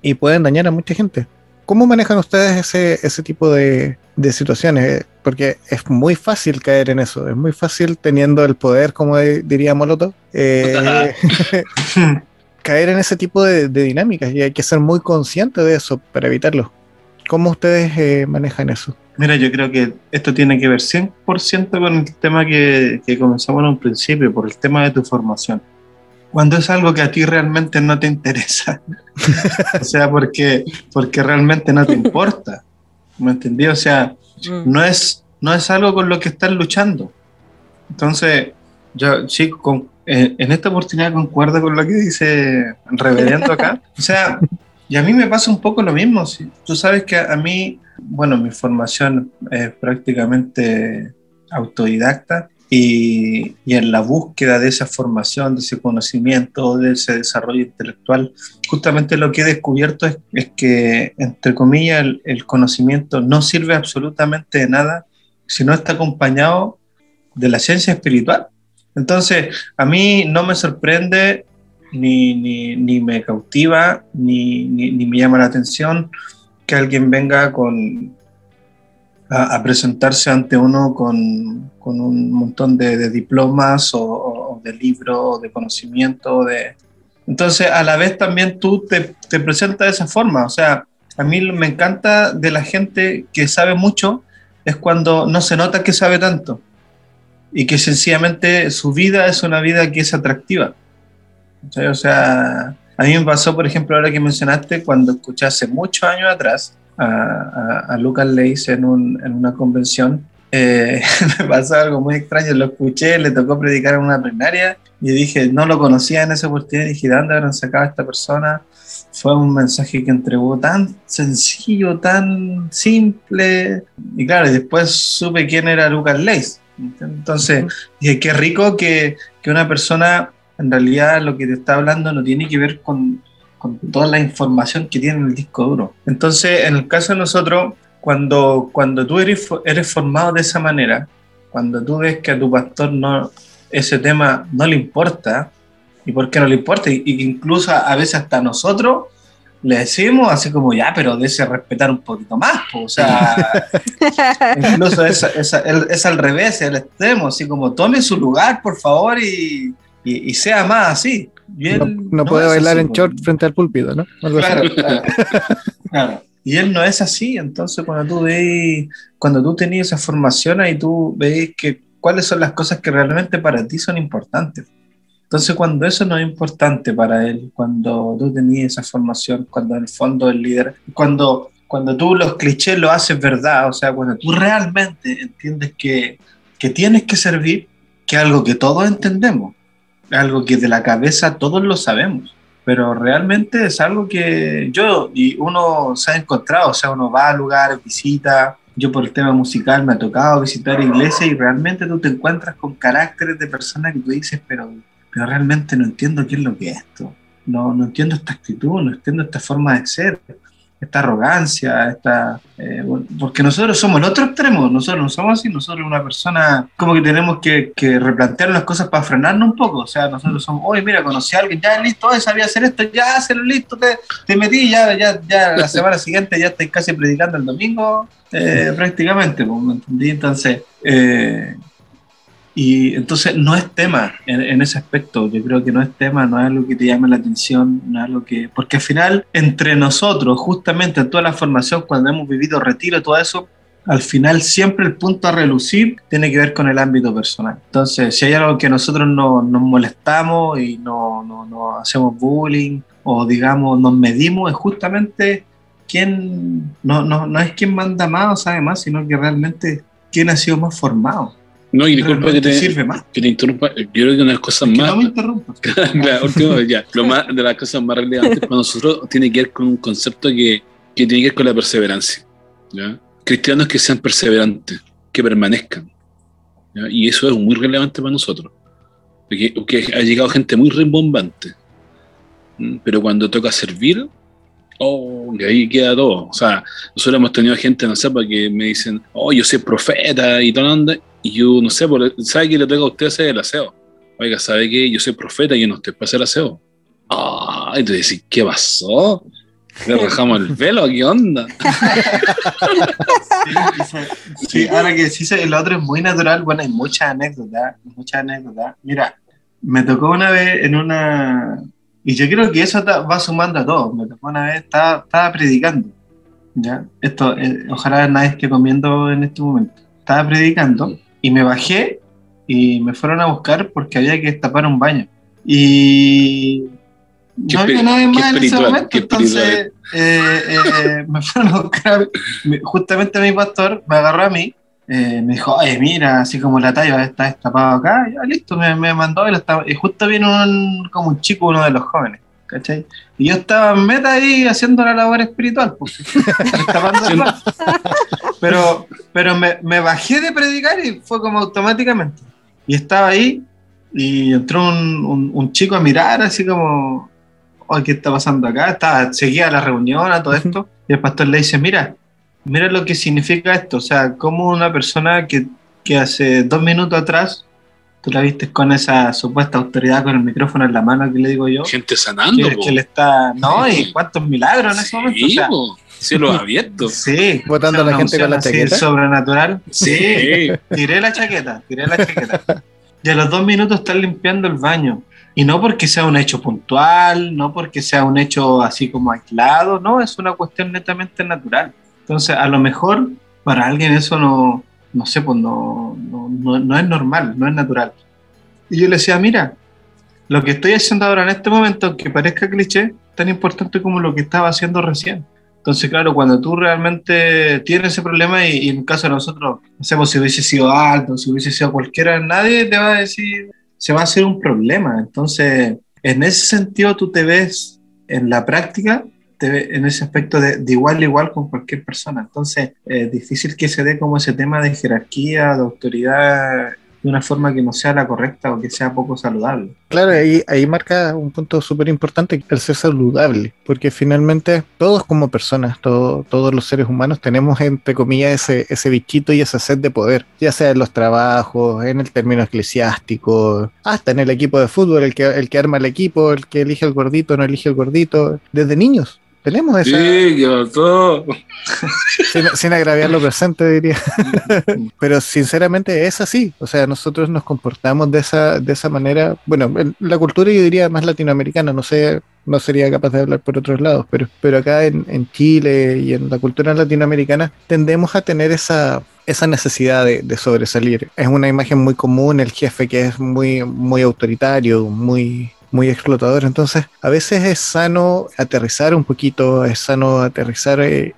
y pueden dañar a mucha gente. ¿Cómo manejan ustedes ese, ese tipo de situaciones? Porque es muy fácil caer en eso, es muy fácil teniendo el poder, como di- diría Molotov, eh, caer en ese tipo de, de dinámicas y hay que ser muy consciente de eso para evitarlo. ¿Cómo ustedes eh, manejan eso? Mira, yo creo que esto tiene que ver 100% con el tema que, que comenzamos en un principio, por el tema de tu formación. Cuando es algo que a ti realmente no te interesa, o sea, porque, porque realmente no te importa, ¿me entendí? O sea, Mm. no es, no es algo con lo que estás luchando. Entonces, yo sí, con- eh, en esta oportunidad concuerdo con lo que dice el reverendo acá. O sea, y a mí me pasa un poco lo mismo. sí. Tú sabes que a, a mí, bueno, mi formación es prácticamente autodidacta y, y en la búsqueda de esa formación, de ese conocimiento, de ese desarrollo intelectual, justamente lo que he descubierto es, es que, entre comillas, el, el conocimiento no sirve absolutamente de nada si no está acompañado de la ciencia espiritual. Entonces, a mí no me sorprende ni, ni, ni me cautiva, ni, ni, me llama la atención que alguien venga con, a, presentarse ante uno con, con un montón de, diplomas o, o de libros, de conocimiento. De... Entonces, a la vez también tú te, te presentas de esa forma. O sea, a mí me encanta de la gente que sabe mucho, es cuando no se nota que sabe tanto y que sencillamente su vida es una vida que es atractiva. O sea, a mí me pasó, por ejemplo, ahora que mencionaste, cuando escuché hace muchos años atrás a, a, a Lucas Leis en, un, en una convención, eh, me pasó algo muy extraño, lo escuché, le tocó predicar en una plenaria y dije, no lo conocía en esa oportunidad, dije, ¿de dónde habrán sacado a esta persona? Fue un mensaje que entregó tan sencillo, tan simple, y claro, y después supe quién era Lucas Leis. Entonces, dije, qué rico que, que una persona en realidad lo que te está hablando no tiene que ver con, con toda la información que tiene en el disco duro. Entonces, en el caso de nosotros, cuando, cuando tú eres, fo- eres formado de esa manera, cuando tú ves que a tu pastor no, ese tema no le importa, ¿y por qué no le importa? Y, y que incluso a veces hasta nosotros le decimos así como, ya, pero dése respetar un poquito más, po". o sea, incluso es, es, es al revés, el extremo, así como tome su lugar, por favor, y, y, y sea más así. Y él No, no puede bailar así, en short frente al púlpito, ¿no? Claro, claro, claro. Y él no es así, entonces cuando tú veis, cuando tú tenías esa formación ahí tú veis que cuáles son las cosas que realmente para ti son importantes. Entonces cuando eso no es importante para él, cuando tú tenías esa formación, cuando en el fondo el líder, cuando, cuando tú los clichés lo haces verdad, o sea, cuando tú realmente entiendes que, que tienes que servir, que es algo que todos entendemos, algo que de la cabeza todos lo sabemos pero realmente es algo que yo y uno se ha encontrado, o sea, uno va a lugares, visita, yo por el tema musical me ha tocado visitar iglesias y realmente tú te encuentras con caracteres de personas que tú dices, pero, pero realmente no entiendo qué es lo que es esto, no, no entiendo esta actitud, no entiendo esta forma de ser, esta arrogancia, esta, eh, porque nosotros somos el otro extremo, nosotros no somos así, nosotros una persona como que tenemos que, que replantear las cosas para frenarnos un poco, o sea, nosotros somos, oye, mira, conocí a alguien, ya listo, oye, sabía hacer esto, ya, hazlo listo, te, te metí, ya, ya, ya la semana siguiente ya estoy casi predicando el domingo, eh, prácticamente, pues, ¿me entendí? Entonces, eh, y entonces no es tema en, en, ese aspecto, yo creo que no es tema, no es algo que te llame la atención, no es algo que... Porque al final, entre nosotros, justamente en toda la formación, cuando hemos vivido retiro, todo eso, al final siempre el punto a relucir tiene que ver con el ámbito personal. Entonces, si hay algo que nosotros no, nos molestamos y no, no, no hacemos bullying o digamos nos medimos, es justamente quién, no, no, no es quién manda más o sabe más, sino que realmente quién ha sido más formado. No, y disculpa que Realmente te, sirve más. que te interrumpa. Yo creo que una de las cosas Que más. no me interrumpas. Claro, último, ya. Lo más, de las cosas más relevantes para nosotros tiene que ver con un concepto que, que tiene que ver con la perseverancia. ¿ya? Cristianos que sean perseverantes, que permanezcan. ¿ya? Y eso es muy relevante para nosotros. Porque, porque ha llegado gente muy rimbombante. ¿m? Pero cuando toca servir, oh, que ahí queda todo. O sea, nosotros hemos tenido gente, no sé, porque me dicen, oh, yo soy profeta y todo. Y yo, no sé, ¿sabe que le toca a usted hacer el aseo? Oiga, ¿sabe que yo soy profeta y yo no estoy para hacer aseo? Ah, y tú decís, ¿qué pasó? ¿Le rajamos el velo? ¿Qué onda? Sí, ahora que sí, el otro es muy natural, bueno, hay muchas anécdotas, muchas anécdotas. Mira, me tocó una vez en una, y yo creo que eso va sumando a todo, me tocó una vez, estaba, estaba predicando, ¿ya? Esto, eh, ojalá nadie esté comiendo en este momento. Estaba predicando y me bajé y me fueron a buscar porque había que destapar un baño. Y no había nadie más en ese momento, entonces eh, eh, me fueron a buscar. me- Justamente mi pastor me agarró a mí, eh, me dijo, oye, mira, así como la talla está destapado acá, y ya listo, me, me mandó y, lo estaba- y justo viene un, como un chico, uno de los jóvenes, ¿cachai? Y yo estaba en meta ahí haciendo la labor espiritual, pues, destapando el. Pero, pero me, me bajé de predicar y fue como automáticamente. Y estaba ahí y entró un, un- un chico a mirar así como, "Oye, ¿qué está pasando acá? Estaba, seguía la reunión, a todo esto. Y el pastor le dice, mira, mira lo que significa esto. O sea, como una persona que, que hace dos minutos atrás, tú la viste con esa supuesta autoridad con el micrófono en la mano, que le digo yo, Gente sanando, que, que le está... No, y Sí. cuántos milagros en ese momento. O Sí, sea. Cielos abiertos. Sí, Botando a la gente con la chaqueta. Sobrenatural. Sí, Sí. tiré la chaqueta, tiré la chaqueta. Y a los dos minutos están limpiando el baño. Y no porque sea un hecho puntual, no porque sea un hecho así como aislado, no, es una cuestión netamente natural. Entonces, a lo mejor para alguien eso no, no sé, pues no, no, no, no es normal, no es natural. Y yo le decía, mira, lo que estoy haciendo ahora en este momento, aunque parezca cliché, tan importante como lo que estaba haciendo recién. Entonces, claro, cuando tú realmente tienes ese problema y, y en el caso de nosotros, no sé, pues si hubiese sido alto, si hubiese sido cualquiera, nadie te va a decir, se va a hacer un problema. Entonces, en ese sentido, tú te ves en la práctica, te ves en ese aspecto de, de igual a igual con cualquier persona. Entonces, es difícil que se dé como ese tema de jerarquía, de autoridad, una forma que no sea la correcta o que sea poco saludable. Claro, ahí, marca un punto súper importante, el ser saludable, porque finalmente todos como personas, todo- todos los seres humanos tenemos entre comillas ese, ese bichito y esa sed de poder, ya sea en los trabajos, en el término eclesiástico, hasta en el equipo de fútbol, el que, el que arma el equipo, el que elige el gordito, no elige el gordito, desde niños. Tenemos esa, Sí, ¿qué pasó? sin, sin agraviar lo presente, diría. Pero sinceramente es así. O sea, nosotros nos comportamos de esa, de esa manera. Bueno, en la cultura yo diría más latinoamericana, no sé, no sería capaz de hablar por otros lados, pero, pero acá en, en Chile y en la cultura latinoamericana tendemos a tener esa, esa necesidad de, de sobresalir. Es una imagen muy común, el jefe que es muy, muy autoritario, muy muy explotador. Entonces, a veces es sano aterrizar un poquito, es sano aterrizar. eh,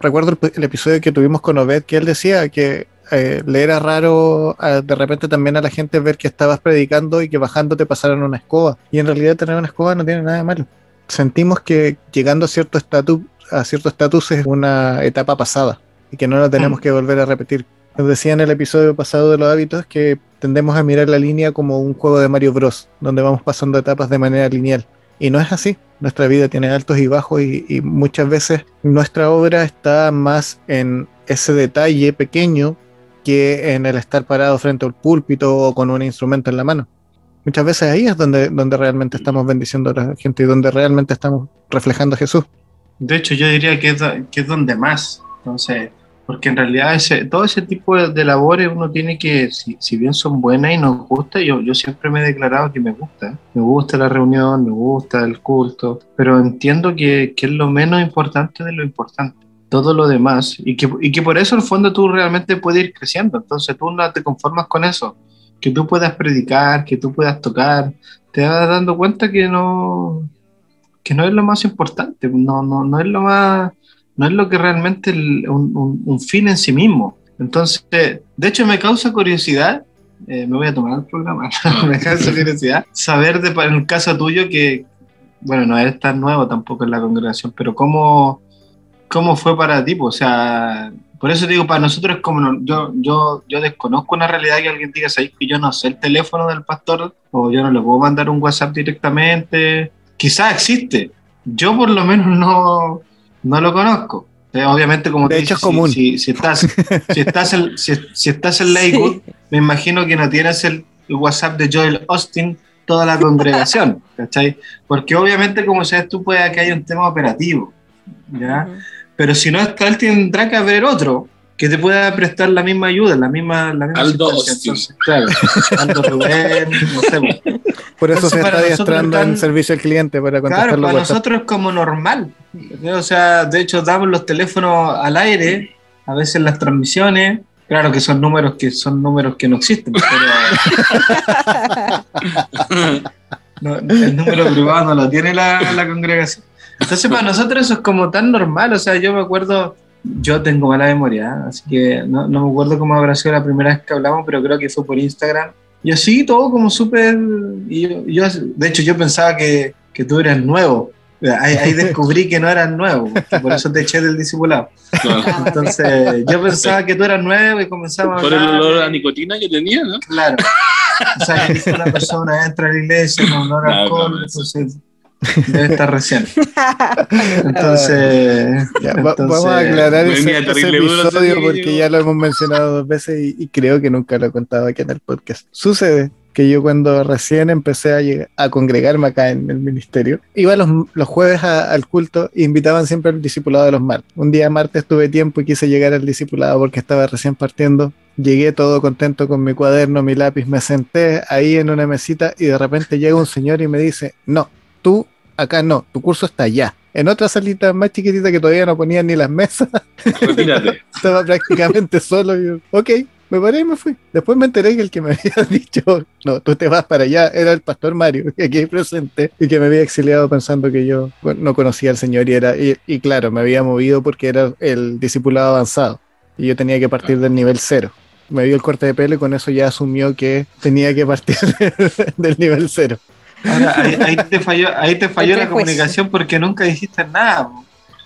Recuerdo el, el episodio que tuvimos con Obed, que él decía que eh, le era raro a- de repente también a la gente ver que estabas predicando y que bajando te pasaran una escoba. Y en realidad tener una escoba no tiene nada de malo. Sentimos que llegando a cierto estatus, a cierto estatus es una etapa pasada y que no la tenemos Mm. que volver a repetir. Nos decía en el episodio pasado de los hábitos que tendemos a mirar la línea como un juego de Mario Bros, donde vamos pasando etapas de manera lineal. Y no es así. Nuestra vida tiene altos y bajos y, muchas veces nuestra obra está más en ese detalle pequeño que en el estar parado frente al púlpito o con un instrumento en la mano. Muchas veces ahí es donde, donde realmente estamos bendiciendo a la gente y donde realmente estamos reflejando a Jesús. De hecho, yo diría que es, que es donde más. Entonces, porque en realidad ese, todo ese tipo de, de labores uno tiene que, si, si bien son buenas y nos gusta, yo, yo siempre me he declarado que me gusta. ¿eh? Me gusta la reunión, me gusta el culto, pero entiendo que, que es lo menos importante de lo importante. todo lo demás y que, y que por eso el fondo tú realmente puedes ir creciendo. Entonces tú no te conformas con eso, que tú puedas predicar, que tú puedas tocar, te vas dando cuenta que no, que no es lo más importante, no, no, no es lo más, no es lo que realmente el- un, un- un fin en sí mismo. Entonces, de hecho me causa curiosidad, eh, me voy a tomar el programa, me causa curiosidad saber de, en el caso tuyo que, bueno, no eres tan nuevo tampoco en la congregación, pero cómo, cómo fue para ti, pues, o sea, por eso digo, para nosotros es como, no- yo, yo, yo desconozco una realidad que alguien diga, ¿sabes que yo no sé el teléfono del pastor o yo no le puedo mandar un WhatsApp directamente? Quizás existe, yo por lo menos no, no lo conozco. Eh, obviamente, como De te hecho, dices, es común. Si, estás, si, estás en, si, si estás en Lakewood, me imagino que no tienes el, el WhatsApp de Joel Austin toda la congregación, ¿cachai? Porque obviamente, como sabes tú, puede que haya un tema operativo, ¿ya? Pero si no está él, tendrá que haber otro que te pueda prestar la misma ayuda, la misma, la misma Aldo. Entonces, claro, Aldo Rubén, no sé. pues. Por eso Entonces, se está adiestrando en servicio al cliente para contestar Claro, para WhatsApp. nosotros es como normal. O sea, de hecho, damos los teléfonos al aire, a veces en las transmisiones. Claro que son números que son números que no existen, pero no, el número privado no lo tiene la, la congregación. Entonces, para nosotros eso es como tan normal. O sea, yo me acuerdo, yo tengo mala memoria, ¿eh? así que no, no me acuerdo cómo habrá sido la primera vez que hablamos, pero creo que fue por Instagram. Y así todo como súper. yo, yo- de hecho, yo pensaba que, que tú eras nuevo. Ahí, ahí descubrí que no eras nuevo, por eso te eché del discipulado. Claro. Entonces, yo pensaba que tú eras nuevo y comenzamos a Por el hablar. olor a nicotina que tenía, ¿no? Claro. O sea, que una persona entra a la iglesia con olor a alcohol, entonces debe estar recién. Entonces, Ya, va- entonces, vamos a aclarar ese, ese episodio porque ya lo hemos mencionado dos veces y, y creo que nunca lo he contado aquí en el podcast. Sucede que yo cuando recién empecé a, llegar- a congregarme acá en el ministerio, iba los, los jueves a- al culto e invitaban siempre al discipulado de los martes. Un día martes tuve tiempo y quise llegar al discipulado porque estaba recién partiendo. Llegué todo contento con mi cuaderno, mi lápiz, me senté ahí en una mesita y de repente llega un señor y me dice, no, tú acá no, tu curso está allá. En otra salita más chiquitita que todavía no ponían ni las mesas, Retírate. estaba prácticamente solo. Y yo, ok, me paré y me fui. Después me enteré que el que me había dicho, no, tú te vas para allá, era el pastor Mario, que aquí presente, y que me había exiliado pensando que yo no conocía al Señor. Y, era, y, y claro, me había movido porque era el discipulado avanzado. Y yo tenía que partir del nivel cero. Me dio el corte de pelo y con eso ya asumió que tenía que partir del nivel cero. Ahora, ahí, ahí te falló, ahí te falló la comunicación porque nunca dijiste nada.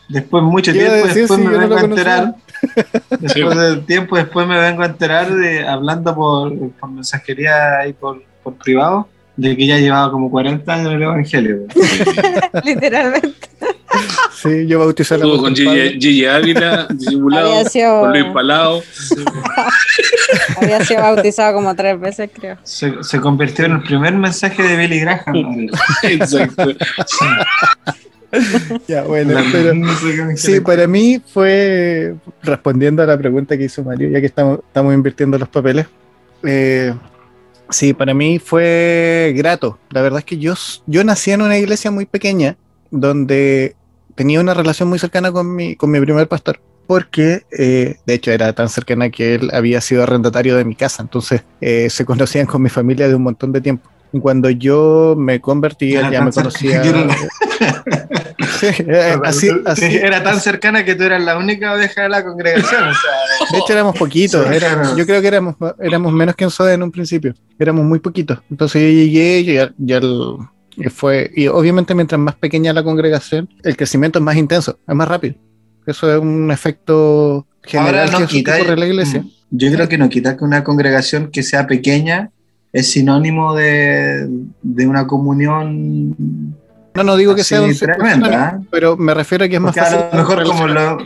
Después, mucho ¿Qué iba a tiempo decir después me vengo a enterar. Después del tiempo, después me vengo a enterar de hablando por, por mensajería y por, por privado de que ya llevaba como 40 años en el Evangelio. Literalmente. Sí, yo bauticé a la Estuvo con Gigi Gigi Ávila, disimulado, sido, con Luis Palao. había sido bautizado como tres veces, creo. Se, se convirtió en el primer mensaje de Billy Graham. Exacto. Ya, bueno, pero sí, para mí fue respondiendo a la pregunta que hizo Mario, ya que estamos, estamos invirtiendo los papeles. eh, sí, para mí fue grato. La verdad es que yo, yo nací en una iglesia muy pequeña donde tenía una relación muy cercana con mi, con mi primer pastor. Porque, eh, de hecho, era tan cercana que él había sido arrendatario de mi casa. Entonces, eh, se conocían con mi familia de un montón de tiempo. Cuando yo me convertí, Era ya me conocía. Sí, eh, así, así, Era tan cercana que tú eras la única oveja de la congregación. O sea, De hecho éramos poquitos, Sí, yo creo que éramos, éramos menos que en Soda en un principio, éramos muy poquitos. Entonces yo llegué y ya, ya el- y fue, y obviamente mientras más pequeña la congregación, el crecimiento es más intenso, es más rápido. Eso es un efecto general Ahora no que la iglesia. Mm. Yo creo que no quita que una congregación que sea pequeña es sinónimo de, de una comunión No, no digo que sea un tremenda. ¿eh? pero me refiero a que es más Porque a fácil. lo mejor como lo...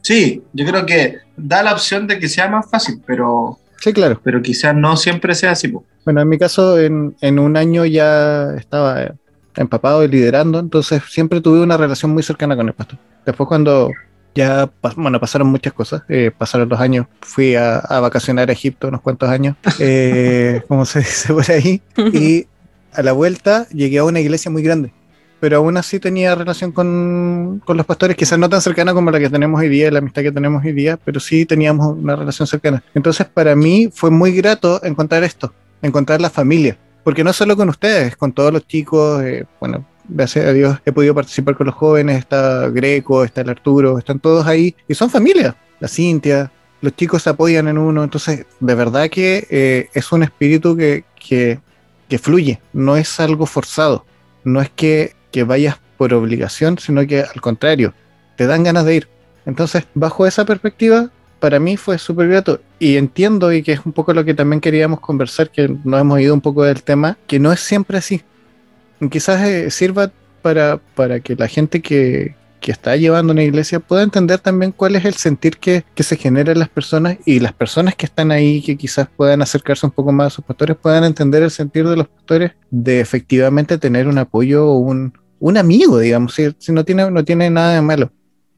Sí, yo creo que da la opción de que sea más fácil, pero, Sí, claro. pero quizás no siempre sea así. Bueno, en mi caso, en, en un año ya estaba eh, empapado y liderando, entonces siempre tuve una relación muy cercana con el pastor. Después cuando ya, bueno, pasaron muchas cosas, eh, pasaron los años, fui a, a vacacionar a Egipto unos cuantos años, eh, como se dice por ahí, y a la vuelta llegué a una iglesia muy grande. pero aún así tenía relación con, con los pastores, quizás no tan cercana como la que tenemos hoy día, la amistad que tenemos hoy día, pero sí teníamos una relación cercana. Entonces, para mí fue muy grato encontrar esto, encontrar la familia, porque no solo con ustedes, con todos los chicos, eh, bueno, gracias a Dios he podido participar con los jóvenes, está Greco, está el Arturo, están todos ahí, y son familia, la Cintia, los chicos se apoyan en uno, entonces de verdad que eh, es un espíritu que, que, fluye, no es algo forzado, no es que, que vayas por obligación, sino que al contrario, te dan ganas de ir. Entonces, bajo esa perspectiva, para mí fue súper grato y entiendo y que es un poco lo que también queríamos conversar, que nos hemos ido un poco del tema, que no es siempre así. Quizás eh, sirva para, para que la gente que, que está llevando una iglesia pueda entender también cuál es el sentir que, que se genera en las personas y las personas que están ahí, que quizás puedan acercarse un poco más a sus pastores, puedan entender el sentir de los pastores de efectivamente tener un apoyo o un, un amigo, digamos, si, si no, tiene, no tiene nada de malo.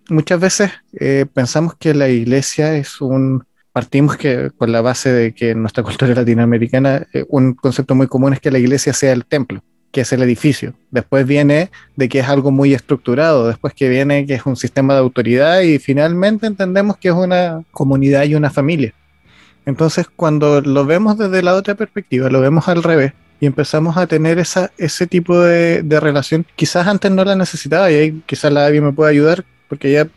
Muchas veces eh, pensamos que la iglesia es un... Partimos que con la base de que en nuestra cultura latinoamericana eh, un concepto muy común es que la iglesia sea el templo, que es el edificio. Después viene de que es algo muy estructurado, después que viene que es un sistema de autoridad y finalmente entendemos que es una comunidad y una familia. Entonces, cuando lo vemos desde la otra perspectiva, lo vemos al revés y empezamos a tener esa, ese tipo de, relación, quizás antes no la necesitaba y ahí quizás la Abby me puede ayudar, porque ella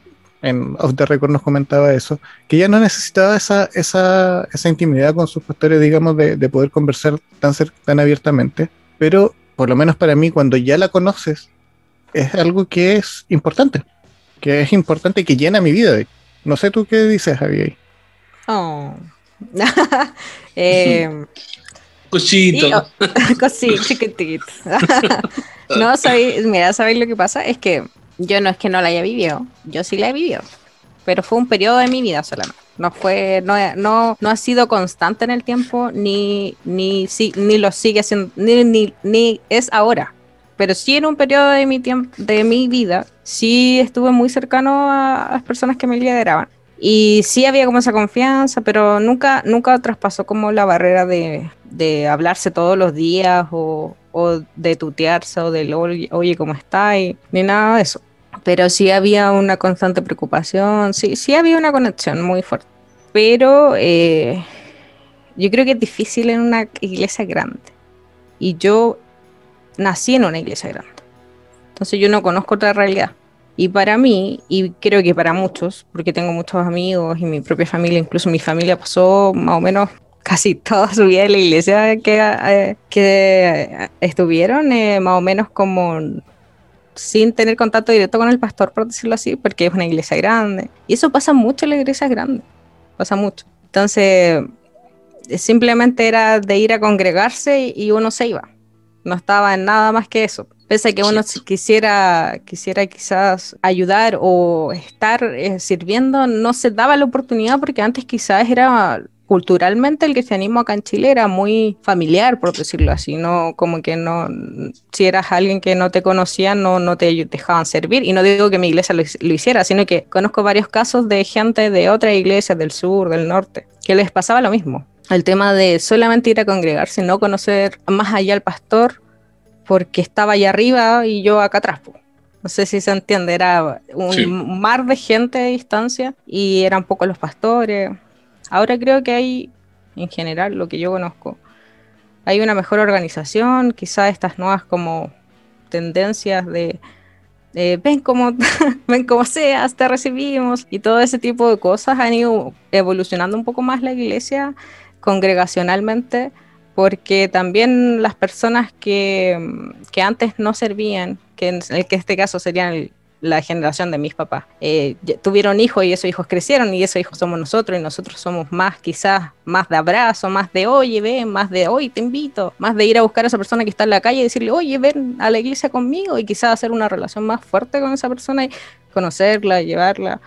en Off the Record nos comentaba eso, que ella no necesitaba esa, esa, esa intimidad con sus pastores, digamos, de, de poder conversar tan, tan abiertamente, pero por lo menos para mí, cuando ya la conoces, es algo que es importante, que es importante y que llena mi vida. No sé tú qué dices, Javier. Oh. Eh, Cosito. y- oh, cosí, chiquitito. no, sabéis, mira, ¿sabéis lo que pasa? Es que yo no es que no la haya vivido, yo sí la he vivido, pero fue un periodo de mi vida solamente. No fue, no, no, no ha sido constante en el tiempo, ni, ni, si- ni lo sigue siendo, ni, ni, ni es ahora. Pero sí en un periodo de mi tiempo, de mi vida, sí estuve muy cercano a, las personas que me lideraban. Y sí había como esa confianza, pero nunca, nunca traspasó como la barrera de, de hablarse todos los días o, o de tutearse o del oye, ¿cómo está? Y, ni nada de eso. Pero sí había una constante preocupación, sí, sí había una conexión muy fuerte. Pero eh, yo creo que es difícil en una iglesia grande. Y yo nací en una iglesia grande. Entonces yo no conozco otra realidad. Y para mí, y creo que para muchos, porque tengo muchos amigos y mi propia familia, incluso mi familia pasó más o menos casi toda su vida en la iglesia que, eh, que estuvieron, eh, más o menos como sin tener contacto directo con el pastor, por decirlo así, porque es una iglesia grande. Y eso pasa mucho en las iglesias grandes, pasa mucho. Entonces, eh, simplemente era de ir a congregarse y uno se iba. No estaba en nada más que eso. Pese a que uno si quisiera, quisiera quizás ayudar o estar eh, sirviendo, no se daba la oportunidad porque antes quizás era culturalmente el cristianismo acá en Chile era muy familiar, por decirlo así, no como que no, si eras alguien que no te conocía, no, no te dejaban servir. Y no digo que mi iglesia lo, lo hiciera, sino que conozco varios casos de gente de otras iglesias del sur, del norte, que les pasaba lo mismo. El tema de solamente ir a congregarse, no conocer más allá al pastor, porque estaba allá arriba y yo acá atrás. No sé si se entiende, era un Sí. mar de gente de distancia y eran pocos los pastores. Ahora creo que hay, en general, lo que yo conozco, hay una mejor organización, quizás estas nuevas como tendencias de eh, ven como ven como seas, te recibimos y todo ese tipo de cosas han ido evolucionando un poco más la iglesia congregacionalmente porque también las personas que, que antes no servían, que en que este caso serían el- la generación de mis papás, eh, tuvieron hijos y esos hijos crecieron y esos hijos somos nosotros y nosotros somos más quizás más de abrazo, más de oye, ven, más de hoy te invito, más de ir a buscar a esa persona que está en la calle y decirle, oye, ven a la iglesia conmigo y quizás hacer una relación más fuerte con esa persona y conocerla, llevarla,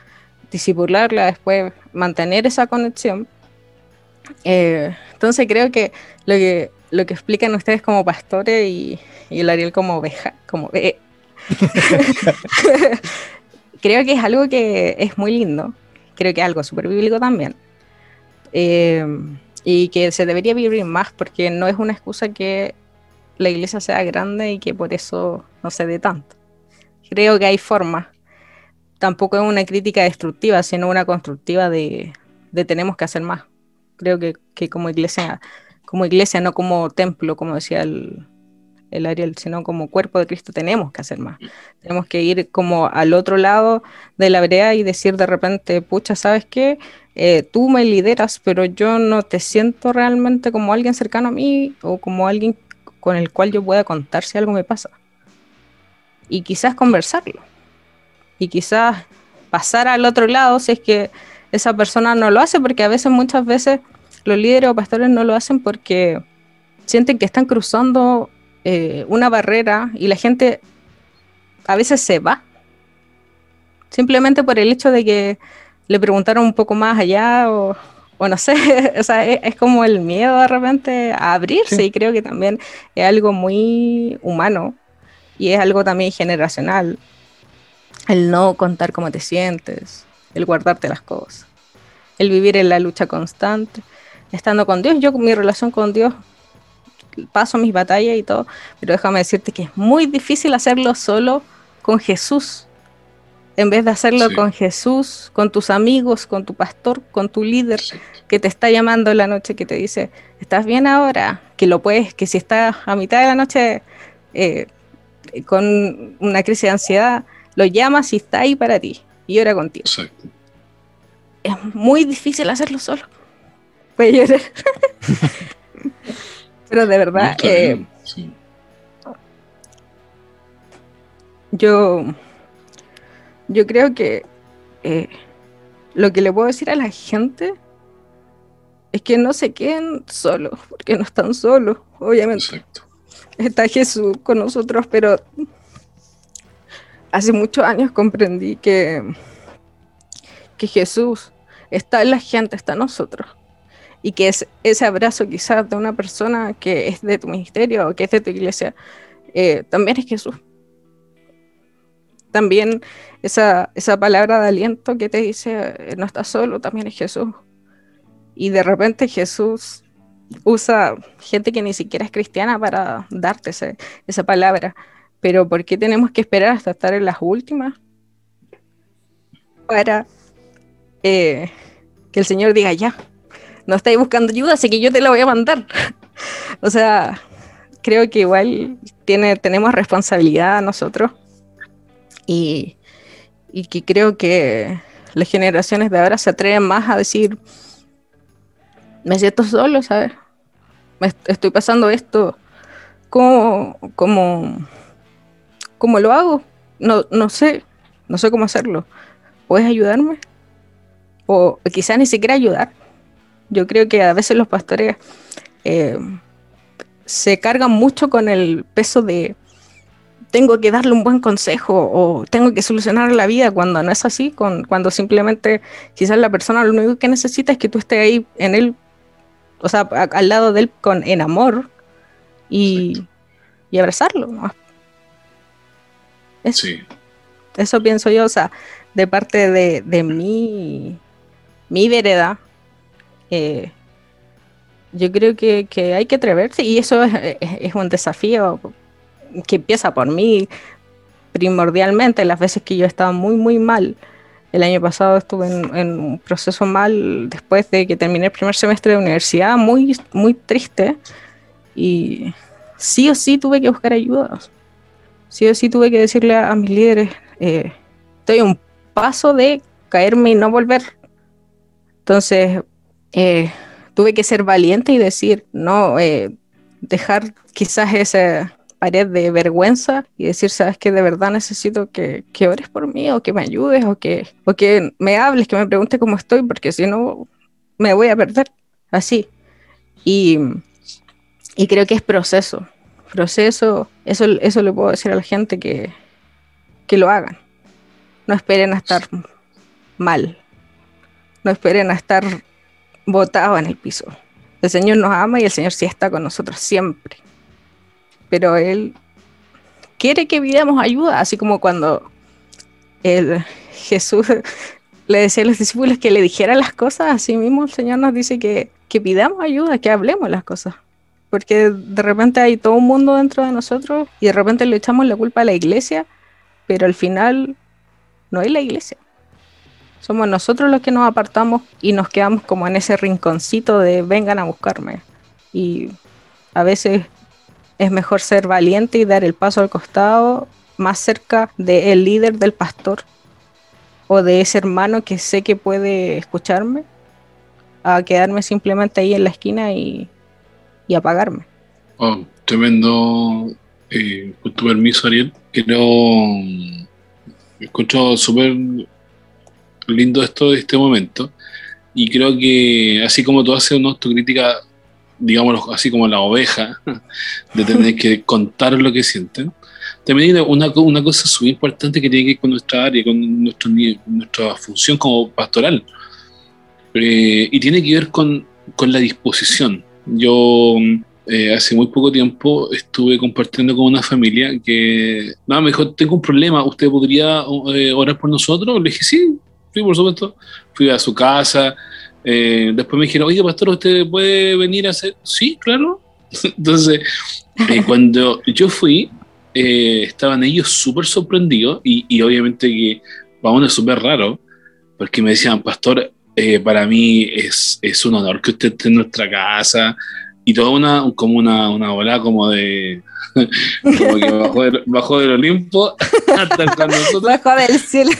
disipularla, después mantener esa conexión. Eh, entonces creo que lo que lo que explican ustedes como pastores y, y el Ariel como oveja, como eh, creo que es algo que es muy lindo, creo que es algo súper bíblico también. Eh, y que se debería vivir más porque no es una excusa que la iglesia sea grande y que por eso no se dé tanto. Creo que hay formas. Tampoco es una crítica destructiva, sino una constructiva de, de tenemos que hacer más. Creo que, que como iglesia, como iglesia, no como templo, como decía el, el Ariel, sino como cuerpo de Cristo, tenemos que hacer más. Tenemos que ir como al otro lado de la brea y decir de repente, pucha, ¿sabes qué? Eh, tú me lideras, pero yo no te siento realmente como alguien cercano a mí o como alguien con el cual yo pueda contar si algo me pasa. Y quizás conversarlo. Y quizás pasar al otro lado si es que esa persona no lo hace, porque a veces, muchas veces, los líderes o pastores no lo hacen porque sienten que están cruzando eh, una barrera y la gente a veces se va. Simplemente por el hecho de que le preguntaron un poco más allá o, o no sé, o sea, es, es como el miedo de repente a abrirse Sí. y creo que también es algo muy humano y es algo también generacional. El no contar cómo te sientes, el guardarte las cosas, el vivir en la lucha constante, estando con Dios. Yo mi relación con Dios paso mis batallas y todo, pero déjame decirte que es muy difícil hacerlo solo con Jesús. En vez de hacerlo Sí. con Jesús, con tus amigos, con tu pastor, con tu líder que te está llamando en la noche, que te dice, ¿estás bien ahora? Que lo puedes, que si estás a mitad de la noche eh, con una crisis de ansiedad, lo llamas y está ahí para ti y ora contigo. Exacto. Es muy difícil hacerlo solo. Llorar. Pero de verdad, eh, sí. yo, yo creo que eh, lo que le puedo decir a la gente es que no se queden solos, porque no están solos, obviamente. Exacto. está Jesús con nosotros, pero hace muchos años comprendí que, que Jesús está en la gente, está en nosotros. Y que es ese abrazo quizás de una persona que es de tu ministerio o que es de tu iglesia, eh, también es Jesús. También esa, esa palabra de aliento que te dice, eh, no estás solo, también es Jesús. Y de repente Jesús usa gente que ni siquiera es cristiana para darte ese- esa palabra. Pero ¿por qué tenemos que esperar hasta estar en las últimas? Para eh, que el Señor diga ya, no estáis buscando ayuda, así que yo te la voy a mandar. o sea, creo que igual tiene, tenemos responsabilidad nosotros y, y que creo que las generaciones de ahora se atreven más a decir, me siento solo, ¿sabes? Me est- estoy pasando esto. ¿Cómo, cómo, cómo lo hago? No, no sé, no sé cómo hacerlo. ¿Puedes ayudarme? O quizás ni siquiera ayudar. Yo creo que a veces los pastores eh, se cargan mucho con el peso de tengo que darle un buen consejo o tengo que solucionar la vida cuando no es así, con, cuando simplemente quizás la persona lo único que necesita es que tú estés ahí en él, o sea, a- al lado de él con, en amor y, y abrazarlo. ¿no? Eso, Sí. eso pienso yo, o sea, de parte de, de mi, mi vereda, eh, yo creo que, que hay que atreverse y eso es, es- un desafío que empieza por mí primordialmente, las veces que yo estaba muy, muy mal. El año pasado estuve en, en un proceso mal después de que terminé el primer semestre de universidad, muy, muy triste. Y sí o sí tuve que buscar ayuda. Sí o sí tuve que decirle a, a mis líderes, eh, estoy a un paso de caerme y no volver. Entonces, eh, tuve que ser valiente y decir, no, eh, dejar quizás esa pared de vergüenza y decir, sabes que de verdad necesito que, que ores por mí o que me ayudes o que, o que me hables, que me preguntes cómo estoy, porque si no me voy a perder. Así. Y, y creo que es proceso. Proceso, eso, eso le puedo decir a la gente que, que lo hagan. No esperen a estar mal. No esperen a estar botados en el piso. El Señor nos ama y el Señor sí está con nosotros siempre. Pero Él quiere que pidamos ayuda, así como cuando el Jesús le decía a los discípulos que le dijera las cosas, así mismo el Señor nos dice que, que pidamos ayuda, que hablemos las cosas. porque de repente hay todo un mundo dentro de nosotros y de repente le echamos la culpa a la iglesia, pero al final no es la iglesia. Somos nosotros los que nos apartamos y nos quedamos como en ese rinconcito de vengan a buscarme. Y a veces es mejor ser valiente y dar el paso al costado, más cerca del líder, del pastor, o de ese hermano que sé que puede escucharme, a quedarme simplemente ahí en la esquina y, y apagarme. Oh, tremendo. Eh, con tu permiso, Ariel. Quiero. mm, Escucho súper lindo esto de este momento. Y creo que, así como tú haces una autocrítica, digámoslo así como la oveja, de tener que contar lo que sienten, también hay una, una cosa súper importante que tiene que ver con nuestra área, con nuestro, nuestra función como pastoral. Eh, y tiene que ver con, con la disposición. Yo eh, hace muy poco tiempo estuve compartiendo con una familia que, no, me dijo, tengo un problema, ¿usted podría eh, orar por nosotros? Le dije, sí, sí, por supuesto. Fui a su casa, eh, después me dijeron, oye, pastor, ¿usted puede venir a hacer? Sí, claro. Entonces, eh, cuando yo fui, eh, estaban ellos súper sorprendidos y, y obviamente que para uno es súper raro, porque me decían, pastor, eh, para mí es, es un honor que usted esté en nuestra casa y toda una, como una, una ola como de, como que bajó del, bajó del Olimpo hasta estar nosotros. Bajo del cielo.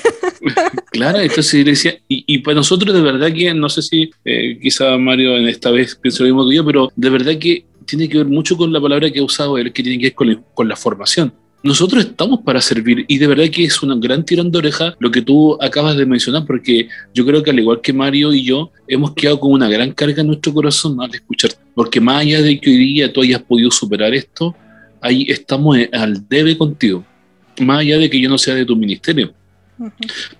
Claro, entonces le decía, y, y para nosotros de verdad que, no sé si eh, quizá Mario en esta vez piensa lo mismo que yo, pero de verdad que tiene que ver mucho con la palabra que ha usado él, que tiene que ver con la formación. Nosotros estamos para servir y de verdad que es un gran tirón de oreja lo que tú acabas de mencionar, porque yo creo que al igual que Mario y yo, hemos quedado con una gran carga en nuestro corazón al escucharte. Porque más allá de que hoy día tú hayas podido superar esto, ahí estamos al debe contigo. Más allá de que yo no sea de tu ministerio Ujú.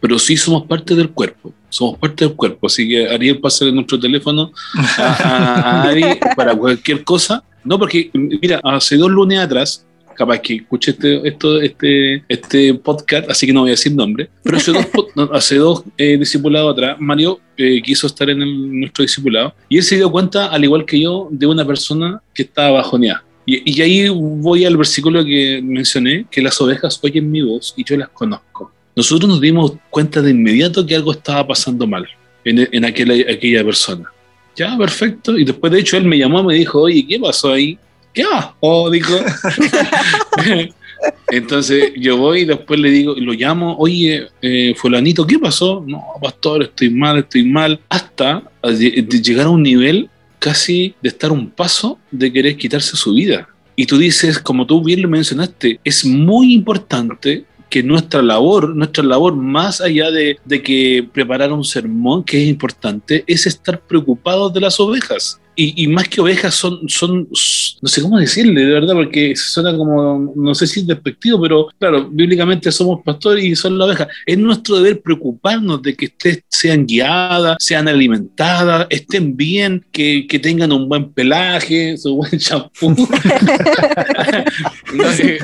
pero sí somos parte del cuerpo, somos parte del cuerpo, así que Ariel pasa nuestro teléfono a- a Ari para cualquier cosa, no porque, mira, hace dos lunes atrás, capaz que escuché este, esto, este, este podcast, así que no voy a decir nombre, pero hace dos, hace eh, discipulados atrás, Mario eh, quiso estar en el- nuestro discipulado y él se dio cuenta, al igual que yo, de una persona que estaba bajoneada. Y, y ahí voy al versículo que mencioné, que las ovejas oyen mi voz y yo las conozco nosotros nos dimos cuenta de inmediato que algo estaba pasando mal en, en aquella, persona. Ya, perfecto. Y después, de hecho, él me llamó me dijo, oye, ¿qué pasó ahí? ¿Qué pasó? Dijo. Entonces yo voy y después le digo, lo llamo, oye, eh, fulanito, ¿qué pasó? No, pastor, estoy mal, estoy mal. Hasta de llegar a un nivel casi de estar un paso de querer quitarse su vida. Y tú dices, como tú bien lo mencionaste, es muy importante que nuestra labor, nuestra labor más allá de, de que preparar un sermón, que es importante, es estar preocupados de las ovejas. Y, y más que ovejas son, son, no sé cómo decirle, de verdad, porque suena como, no sé si es despectivo, pero claro, bíblicamente somos pastores y son la oveja. Es nuestro deber preocuparnos de que ustedes sean guiadas, sean alimentadas, estén bien, que, que tengan un buen pelaje, su buen champú. No, eh,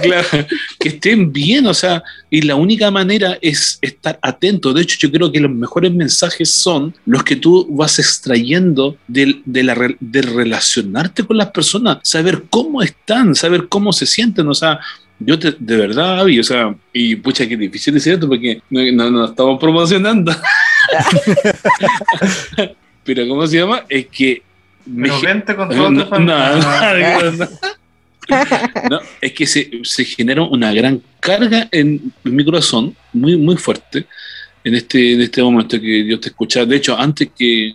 claro, que estén bien, o sea, y la única manera es estar atento. De hecho, yo creo que los mejores mensajes son los que tú vas extrayendo del- de, la, de relacionarte con las personas, saber cómo están, saber cómo se sienten, o sea. Yo te- de verdad, Avi, o sea, y pucha, que difícil decir esto porque no, no, estamos promocionando. Pero, ¿cómo se llama? Es que Pero vente con no, todo no, tu no, no. No, es que se, se genera una gran carga en mi corazón, muy, muy fuerte, en este, en este momento que yo te escuchaba. De hecho, antes que,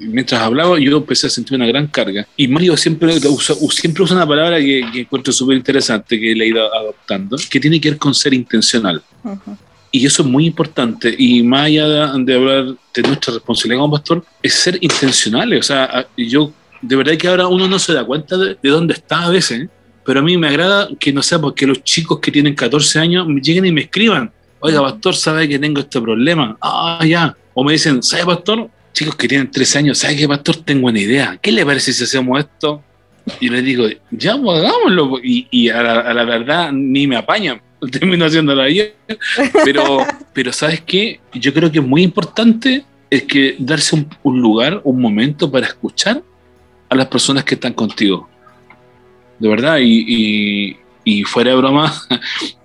mientras hablaba, yo empecé a sentir una gran carga. Y Mario siempre usa, siempre usa una palabra que, que encuentro súper interesante, que le he ido adoptando, que tiene que ver con ser intencional. Ujú. Y eso es muy importante. Y más allá de, de hablar de nuestra responsabilidad como pastor, es ser intencionales. O sea, yo de verdad que ahora uno no se da cuenta de, de dónde está a veces. ¿eh? Pero a mí me agrada que no sea porque los chicos que tienen 14 años lleguen y me escriban. Oiga, pastor, ¿sabe que tengo este problema? Ah, ya. O me dicen, ¿sabe, pastor? Chicos que tienen 13 años, ¿sabe qué, pastor? Tengo una idea. ¿Qué le parece si hacemos esto? Y les digo, ya, pues hagámoslo. Y, y a, la, a la verdad ni me apañan. Termino haciéndolo yo. Pero, pero ¿sabes qué? Yo creo que es muy importante es que darse un, un lugar, un momento para escuchar a las personas que están contigo. De verdad, y, y- y fuera de broma,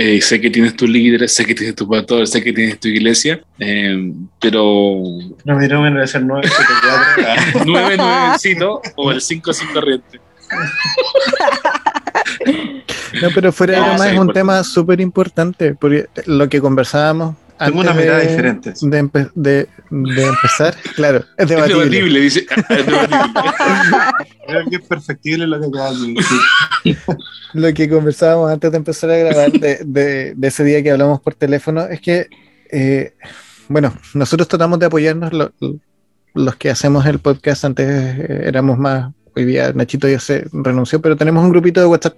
eh, sé que tienes tus líderes, sé que tienes tus pastores, sé que tienes tu iglesia, eh, pero No, mi número debe ser 974. 9 nuevecito o el 5 sin corriente. No, pero fuera de No, broma es un importante. tema súper importante, porque lo que conversábamos Tengo una mirada de- diferente. De, empe- de- de empezar, claro, es Es debatible. dice. Es debatible. Creo que es perfectible lo que acabas de decir. Lo que conversábamos antes de empezar a grabar de, de- de ese día que hablamos por teléfono es que, eh, bueno, nosotros tratamos de apoyarnos lo- lo- los que hacemos el podcast. Antes eh, éramos más, hoy día Nachito ya se renunció, pero tenemos un grupito de WhatsApp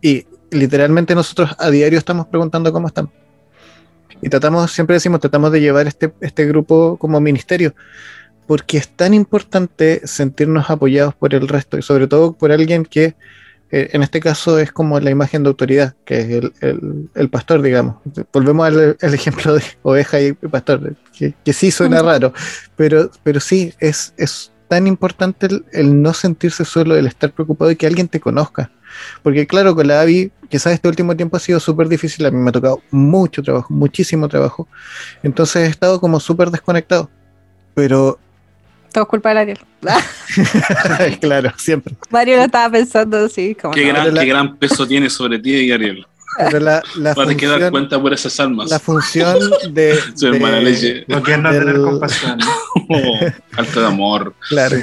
y literalmente nosotros a diario estamos preguntando cómo están. Y tratamos, siempre decimos, tratamos de llevar este, este grupo como ministerio, porque es tan importante sentirnos apoyados por el resto y sobre todo por alguien que eh, en este caso es como la imagen de autoridad, que es el, el- el pastor, digamos. Volvemos al, al ejemplo de oveja y pastor, que, que sí suena raro, pero, pero sí, es, es tan importante el, el no sentirse solo, el estar preocupado y que alguien te conozca. Porque claro, con la AVI, quizás este último tiempo ha sido súper difícil, a mí me ha tocado mucho trabajo, muchísimo trabajo, entonces he estado como súper desconectado. Pero, Todo es culpa de Ariel. claro, siempre. Mario lo estaba pensando así, como Qué no. gran, la- qué gran peso tiene sobre ti y Ariel. Pero la, la Vas a tener que dar función, cuenta por esas almas. la función de, Su hermana leche. No Del- tener compasión. Oh, alta de amor. Claro.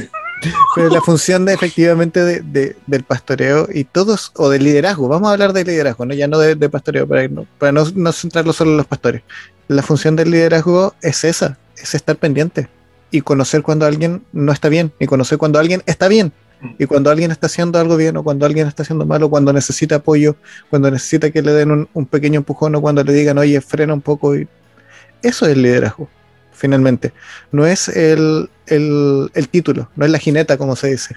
Pero la función de efectivamente de, de- del pastoreo y todos, o del liderazgo, vamos a hablar de liderazgo, ¿no? ya no de, de pastoreo, para, no, para no, no centrarlo solo en los pastores. La función del liderazgo es esa, es estar pendiente y conocer cuando alguien no está bien, y conocer cuando alguien está bien, y cuando alguien está haciendo algo bien, o cuando alguien está haciendo malo, cuando necesita apoyo, cuando necesita que le den un, un pequeño empujón, o cuando le digan, oye, frena un poco. Y... Eso es el liderazgo, finalmente. No es el, el, el título, no es la jineta, como se dice.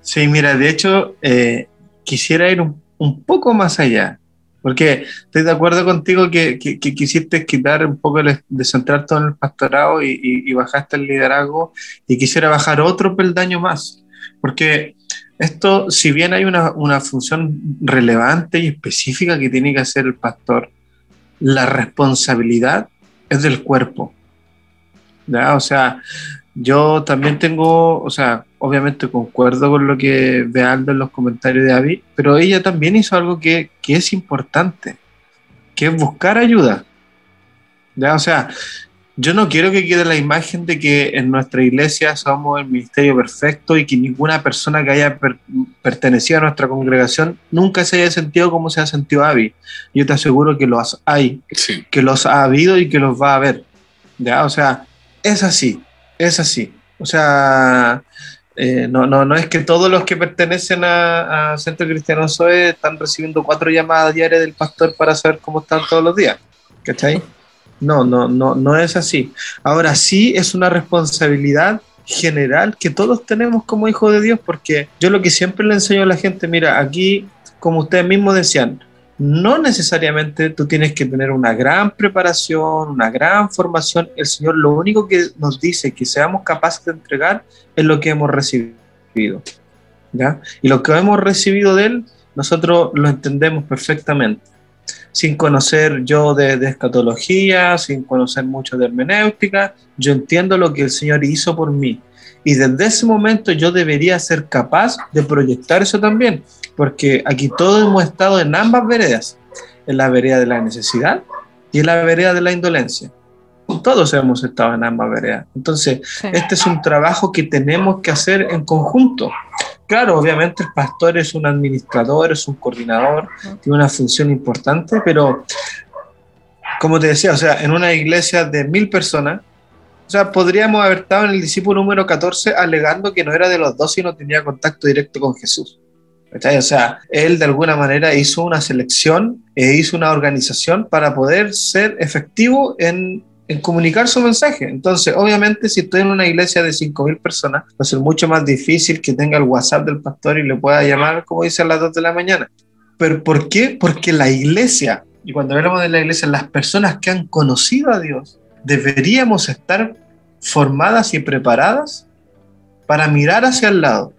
Sí, mira, de hecho, eh, quisiera ir un, un poco más allá, porque estoy de acuerdo contigo que, que- que quisiste quitar un poco, de centrar todo en el pastorado y, y- y bajaste el liderazgo, y quisiera bajar otro peldaño más, porque esto, si bien hay una, una función relevante y específica que tiene que hacer el pastor, la responsabilidad es del cuerpo. ¿ya? O sea, yo también tengo, o sea, obviamente concuerdo con lo que ve Aldo en los comentarios de Avi, pero ella también hizo algo que, que es importante, que es buscar ayuda. ¿ya? O sea, yo no quiero que quede la imagen de que en nuestra iglesia somos el ministerio perfecto y que ninguna persona que haya per- pertenecido a nuestra congregación nunca se haya sentido como se ha sentido Avi. Yo te aseguro que los hay Sí. que los ha habido y que los va a haber. ¿ya? O sea, es así, es así. O sea, eh, no, no, no es que todos los que pertenecen a, a Centro Cristiano Zoe están recibiendo cuatro llamadas diarias del pastor para saber cómo están todos los días. ¿Cachai? No, no, no, no es así. Ahora sí es una responsabilidad general que todos tenemos como hijos de Dios, porque yo lo que siempre le enseño a la gente, mira, aquí, como ustedes mismos decían, no necesariamente tú tienes que tener una gran preparación, una gran formación. El Señor lo único que nos dice que seamos capaces de entregar es lo que hemos recibido. ¿ya? Y lo que hemos recibido de Él, nosotros lo entendemos perfectamente. Sin conocer yo de, de escatología, sin conocer mucho de hermenéutica, yo entiendo lo que el Señor hizo por mí. Y desde ese momento yo debería ser capaz de proyectar eso también porque aquí todos hemos estado en ambas veredas, en la vereda de la necesidad y en la vereda de la indolencia. Todos hemos estado en ambas veredas. Entonces, Sí. este es un trabajo que tenemos que hacer en conjunto. Claro, obviamente el pastor es un administrador, es un coordinador, tiene una función importante, pero como te decía, o sea, en una iglesia de mil personas, sea, podríamos haber estado en el discípulo número 14 alegando que no era de los dos y no tenía contacto directo con Jesús. ¿Cachai? O sea, él de alguna manera hizo una selección e hizo una organización para poder ser efectivo en, en comunicar su mensaje. Entonces, obviamente, si estoy en una iglesia de 5.000 personas, va a ser mucho más difícil que tenga el WhatsApp del pastor y le pueda llamar, como dice, a las 2 de la mañana. ¿Pero por qué? Porque la iglesia, y cuando hablamos de la iglesia, las personas que han conocido a Dios, deberíamos estar formadas y preparadas para mirar hacia el lado.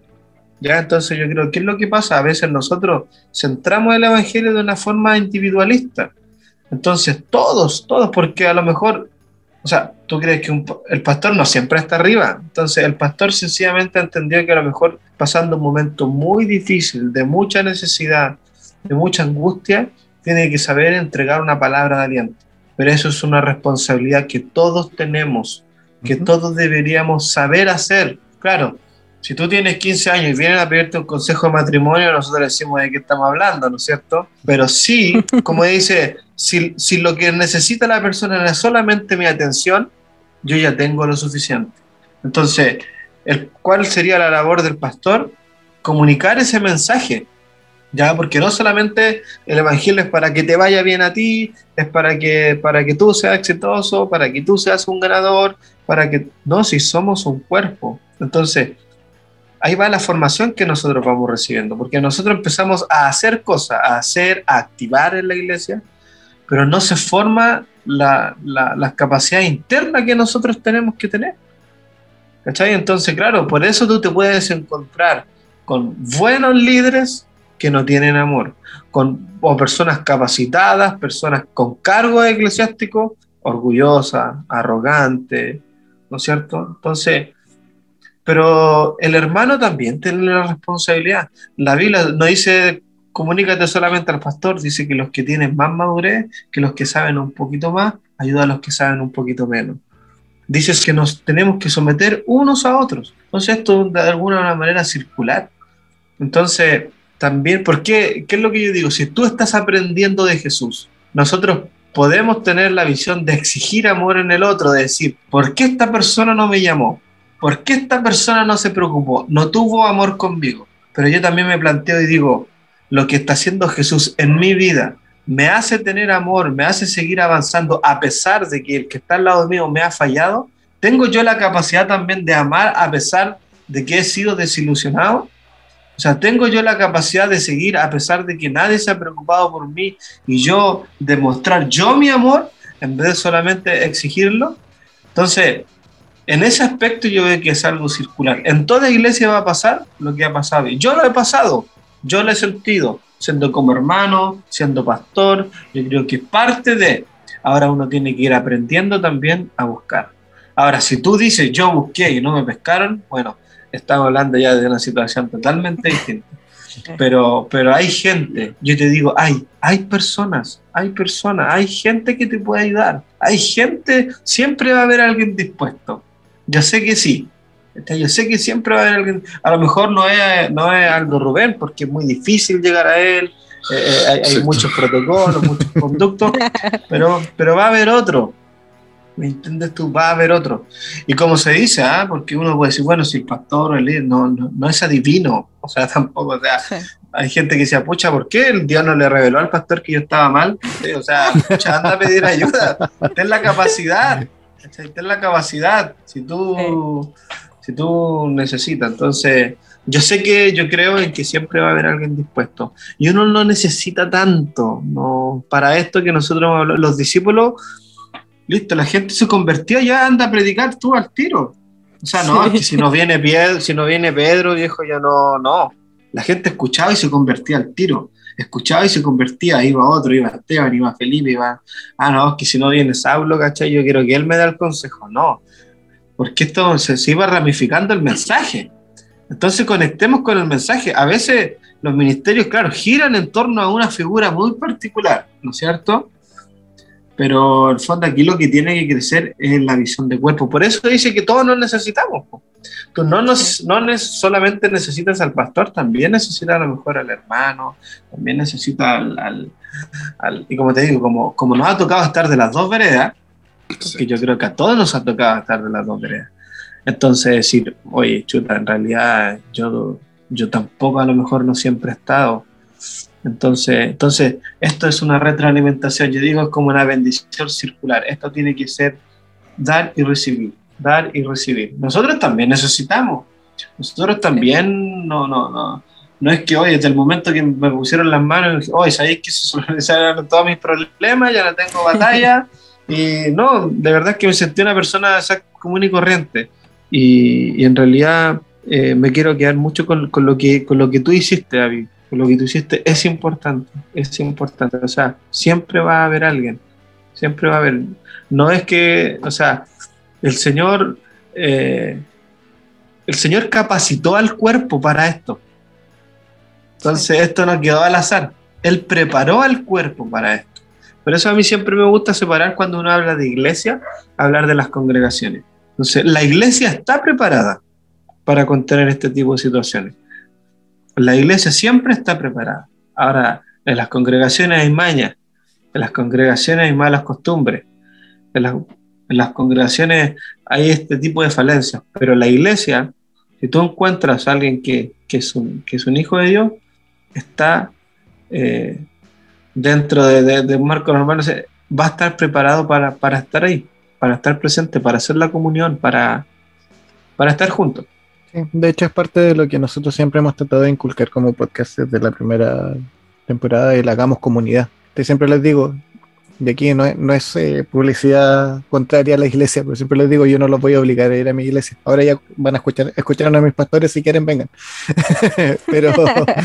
¿Ya? Entonces yo creo que es lo que pasa. A veces nosotros centramos el Evangelio de una forma individualista. Entonces todos, todos, porque a lo mejor, o sea, tú crees que el pastor no siempre está arriba. Entonces el pastor sencillamente entendió que a lo mejor pasando un momento muy difícil, de mucha necesidad, de mucha angustia, tiene que saber entregar una palabra de aliento. Pero eso es una responsabilidad que todos tenemos, que Ujú. todos deberíamos saber hacer. Claro, si tú tienes 15 años y vienen a pedirte un consejo de matrimonio, nosotros decimos de qué estamos hablando, ¿no es cierto? Pero sí, como dice, si, si lo que necesita la persona es solamente mi atención, yo ya tengo lo suficiente. Entonces, el, ¿cuál sería la labor del pastor? Comunicar ese mensaje. Ya, porque no solamente el evangelio es para que te vaya bien a ti, es para que, para que tú seas exitoso, para que tú seas un ganador, para que. No, si somos un cuerpo. Entonces, ahí va la formación que nosotros vamos recibiendo, porque nosotros empezamos a hacer cosas, a hacer, a activar en la iglesia, pero no se forma la, la, la capacidad interna que nosotros tenemos que tener. ¿Cachai? Entonces, claro, por eso tú te puedes encontrar con buenos líderes que no tienen amor, con o personas capacitadas, personas con cargo eclesiástico, orgullosas, arrogantes, ¿no es cierto? Entonces, pero el hermano también tiene la responsabilidad. La Biblia no dice comunícate solamente al pastor, dice que los que tienen más madurez, que los que saben un poquito más, ayuda a los que saben un poquito menos. Dices que nos tenemos que someter unos a otros. Entonces esto de alguna manera circular. Entonces, también, ¿por qué? ¿Qué es lo que yo digo? Si tú estás aprendiendo de Jesús, nosotros podemos tener la visión de exigir amor en el otro, de decir, ¿por qué esta persona no me llamó? ¿Por qué esta persona no se preocupó? No tuvo amor conmigo. Pero yo también me planteo y digo, lo que está haciendo Jesús en mi vida me hace tener amor, me hace seguir avanzando a pesar de que el que está al lado mío me ha fallado. ¿Tengo yo la capacidad también de amar a pesar de que he sido desilusionado? O sea, tengo yo la capacidad de seguir a pesar de que nadie se ha preocupado por mí y yo demostrar yo mi amor en vez de solamente exigirlo. Entonces, en ese aspecto yo veo que es algo circular. En toda iglesia va a pasar lo que ha pasado. Y yo lo he pasado, yo lo he sentido, siendo como hermano, siendo pastor. Yo creo que parte de, ahora uno tiene que ir aprendiendo también a buscar. Ahora, si tú dices yo busqué y no me pescaron, bueno, estamos hablando ya de una situación totalmente distinta. Pero, pero hay gente, yo te digo, hay, hay personas, hay personas, hay gente que te puede ayudar. Hay gente, siempre va a haber alguien dispuesto. Yo sé que sí. Yo sé que siempre va a haber alguien, a lo mejor no es, no es Aldo Rubén, porque es muy difícil llegar a él, eh, eh, hay, hay muchos protocolos, muchos conductos, pero, pero va a haber otro. ¿Me entiendes tú? Va a haber otro. Y como se dice, ¿ah? porque uno puede decir, bueno, si el pastor o el líder no, no, no es adivino, o sea, tampoco, o sea, Sí. hay gente que dice, pucha, ¿por qué el Dios no le reveló al pastor que yo estaba mal? Sí, o sea, pucha, anda a pedir ayuda, ten la capacidad, ten la capacidad, si tú, si tú necesitas. Entonces, yo sé que yo creo en que siempre va a haber alguien dispuesto. Y uno no necesita tanto, no, para esto que nosotros los discípulos, listo, la gente se convertía, ya anda a predicar tú al tiro. O sea, no, Sí. que si no viene Pedro, si no viene Pedro, viejo, ya no, no. La gente escuchaba y se convertía al tiro. Escuchaba y se convertía, iba otro, iba Esteban, iba Felipe, iba, ah, no, es que si no viene Saulo, ¿cachai? Yo quiero que él me dé el consejo. No, porque esto se, se iba ramificando el mensaje. Entonces conectemos con el mensaje. A veces los ministerios, claro, giran en torno a una figura muy particular, ¿no es cierto? Pero el fondo aquí lo que tiene que crecer es la visión de cuerpo. Por eso dice que todos nos necesitamos. po. Tú no, nos, no ne- solamente necesitas al pastor, también necesitas a lo mejor al hermano, también necesitas al, al- al- y como te digo, como, como nos ha tocado estar de las dos veredas, que yo creo que a todos nos ha tocado estar de las dos veredas. Entonces decir, oye, chuta, en realidad yo, yo tampoco a lo mejor no siempre he estado. Entonces, entonces, esto es una retroalimentación, yo digo, es como una bendición circular. Esto tiene que ser dar y recibir, dar y recibir. Nosotros también necesitamos. Nosotros también, no, no, no. No es que, oye, desde el momento que me pusieron las manos, oye, ¿sabéis que se solucionaron todos mis problemas? Ya no tengo batalla. y no, de verdad que me sentí una persona común y corriente. Y, y en realidad eh, me quiero quedar mucho con, con lo que, con lo que tú hiciste, David. Lo que tú hiciste es importante, es importante. O sea, siempre va a haber alguien, siempre va a haber. No es que, o sea, el Señor, eh, el Señor capacitó al cuerpo para esto. Entonces esto no quedó al azar. Él preparó al cuerpo para esto. Por eso a mí siempre me gusta separar cuando uno habla de iglesia, hablar de las congregaciones. Entonces, la iglesia está preparada para contener este tipo de situaciones. La iglesia siempre está preparada. Ahora, en las congregaciones hay mañas, en las congregaciones hay malas costumbres, en las, congregaciones hay este tipo de falencias, pero la iglesia, si tú encuentras a alguien que, es, un, hijo de Dios, está eh, dentro de, de- de un marco normal, va a estar preparado para, para estar ahí, para estar presente, para hacer la comunión, para, para estar juntos. Sí, de hecho, es parte de lo que nosotros siempre hemos tratado de inculcar como podcast desde la primera temporada, el hagamos comunidad. Te siempre les digo, de aquí no es, no es eh, publicidad contraria a la iglesia, pero siempre les digo, yo no los voy a obligar a ir a mi iglesia. Ahora ya van a escuchar, escucharon a mis pastores, si quieren, vengan. pero,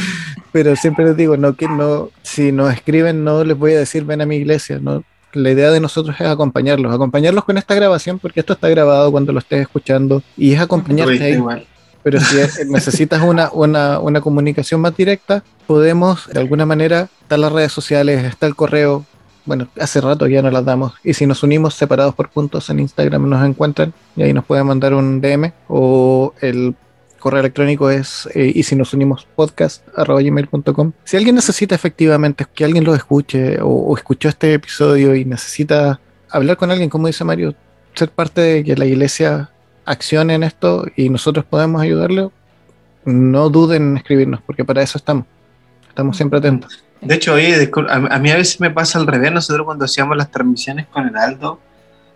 pero siempre les digo, no, que no, si nos escriben, no les voy a decir, ven a mi iglesia, no. La idea de nosotros es acompañarlos, acompañarlos con esta grabación, porque esto está grabado cuando lo estés escuchando, y es acompañarte ahí. igual. Pero si es- necesitas una, una, una comunicación más directa, podemos de alguna manera, están las redes sociales, está el correo. Bueno, hace rato ya no las damos. Y si nos unimos separados por puntos en Instagram nos encuentran y ahí nos pueden mandar un DM o el correo electrónico es eh, y si nos unimos podcast arroba gmail.com. Si alguien necesita efectivamente que alguien lo escuche o, o escuchó este episodio y necesita hablar con alguien, como dice Mario, ser parte de que la iglesia accione en esto y nosotros podemos ayudarle, no duden en escribirnos, porque para eso estamos. Estamos siempre atentos. De hecho, oye, a, a mí a veces me pasa al revés. Nosotros cuando hacíamos las transmisiones con el Aldo,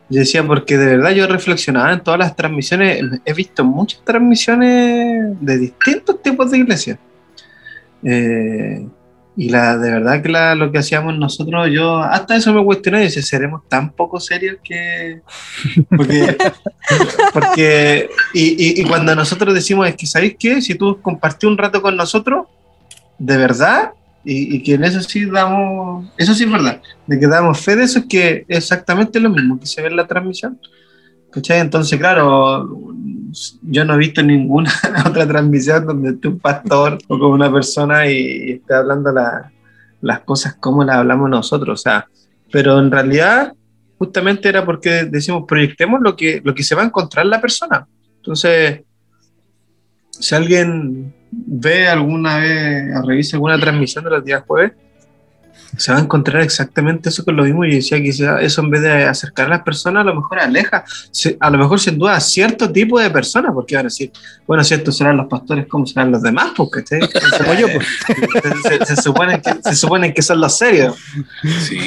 yo decía, porque de verdad yo reflexionaba en todas las transmisiones, he visto muchas transmisiones de distintos tipos de iglesias. Eh, y la de verdad que la- lo que hacíamos nosotros, yo hasta eso me cuestioné, decía, seremos tan poco serios que... Porque, porque y, y- y cuando nosotros decimos, es que, ¿sabéis qué? Si tú compartís un rato con nosotros, de verdad, y, y que en eso sí damos, eso sí es verdad, de que damos fe de eso es que exactamente lo mismo que se ve en la transmisión. ¿Cachai? Entonces, claro, yo no he visto ninguna otra transmisión donde esté un pastor o con una persona y, esté hablando la- las cosas como las hablamos nosotros. O sea, pero en realidad, justamente era porque decimos, proyectemos lo que, lo que se va a encontrar la persona. Entonces, si alguien ve alguna vez, revisa alguna transmisión de los días jueves, se va a encontrar exactamente eso que lo mismo. Y decía que sea- eso en vez de acercar a las personas, a lo mejor aleja, se- a lo mejor sin duda a cierto tipo de personas, porque van a decir, bueno, si estos serán los pastores, ¿cómo serán los demás? Porque Como yo, pues. se, se, suponen que, se suponen que son los serios. Sí,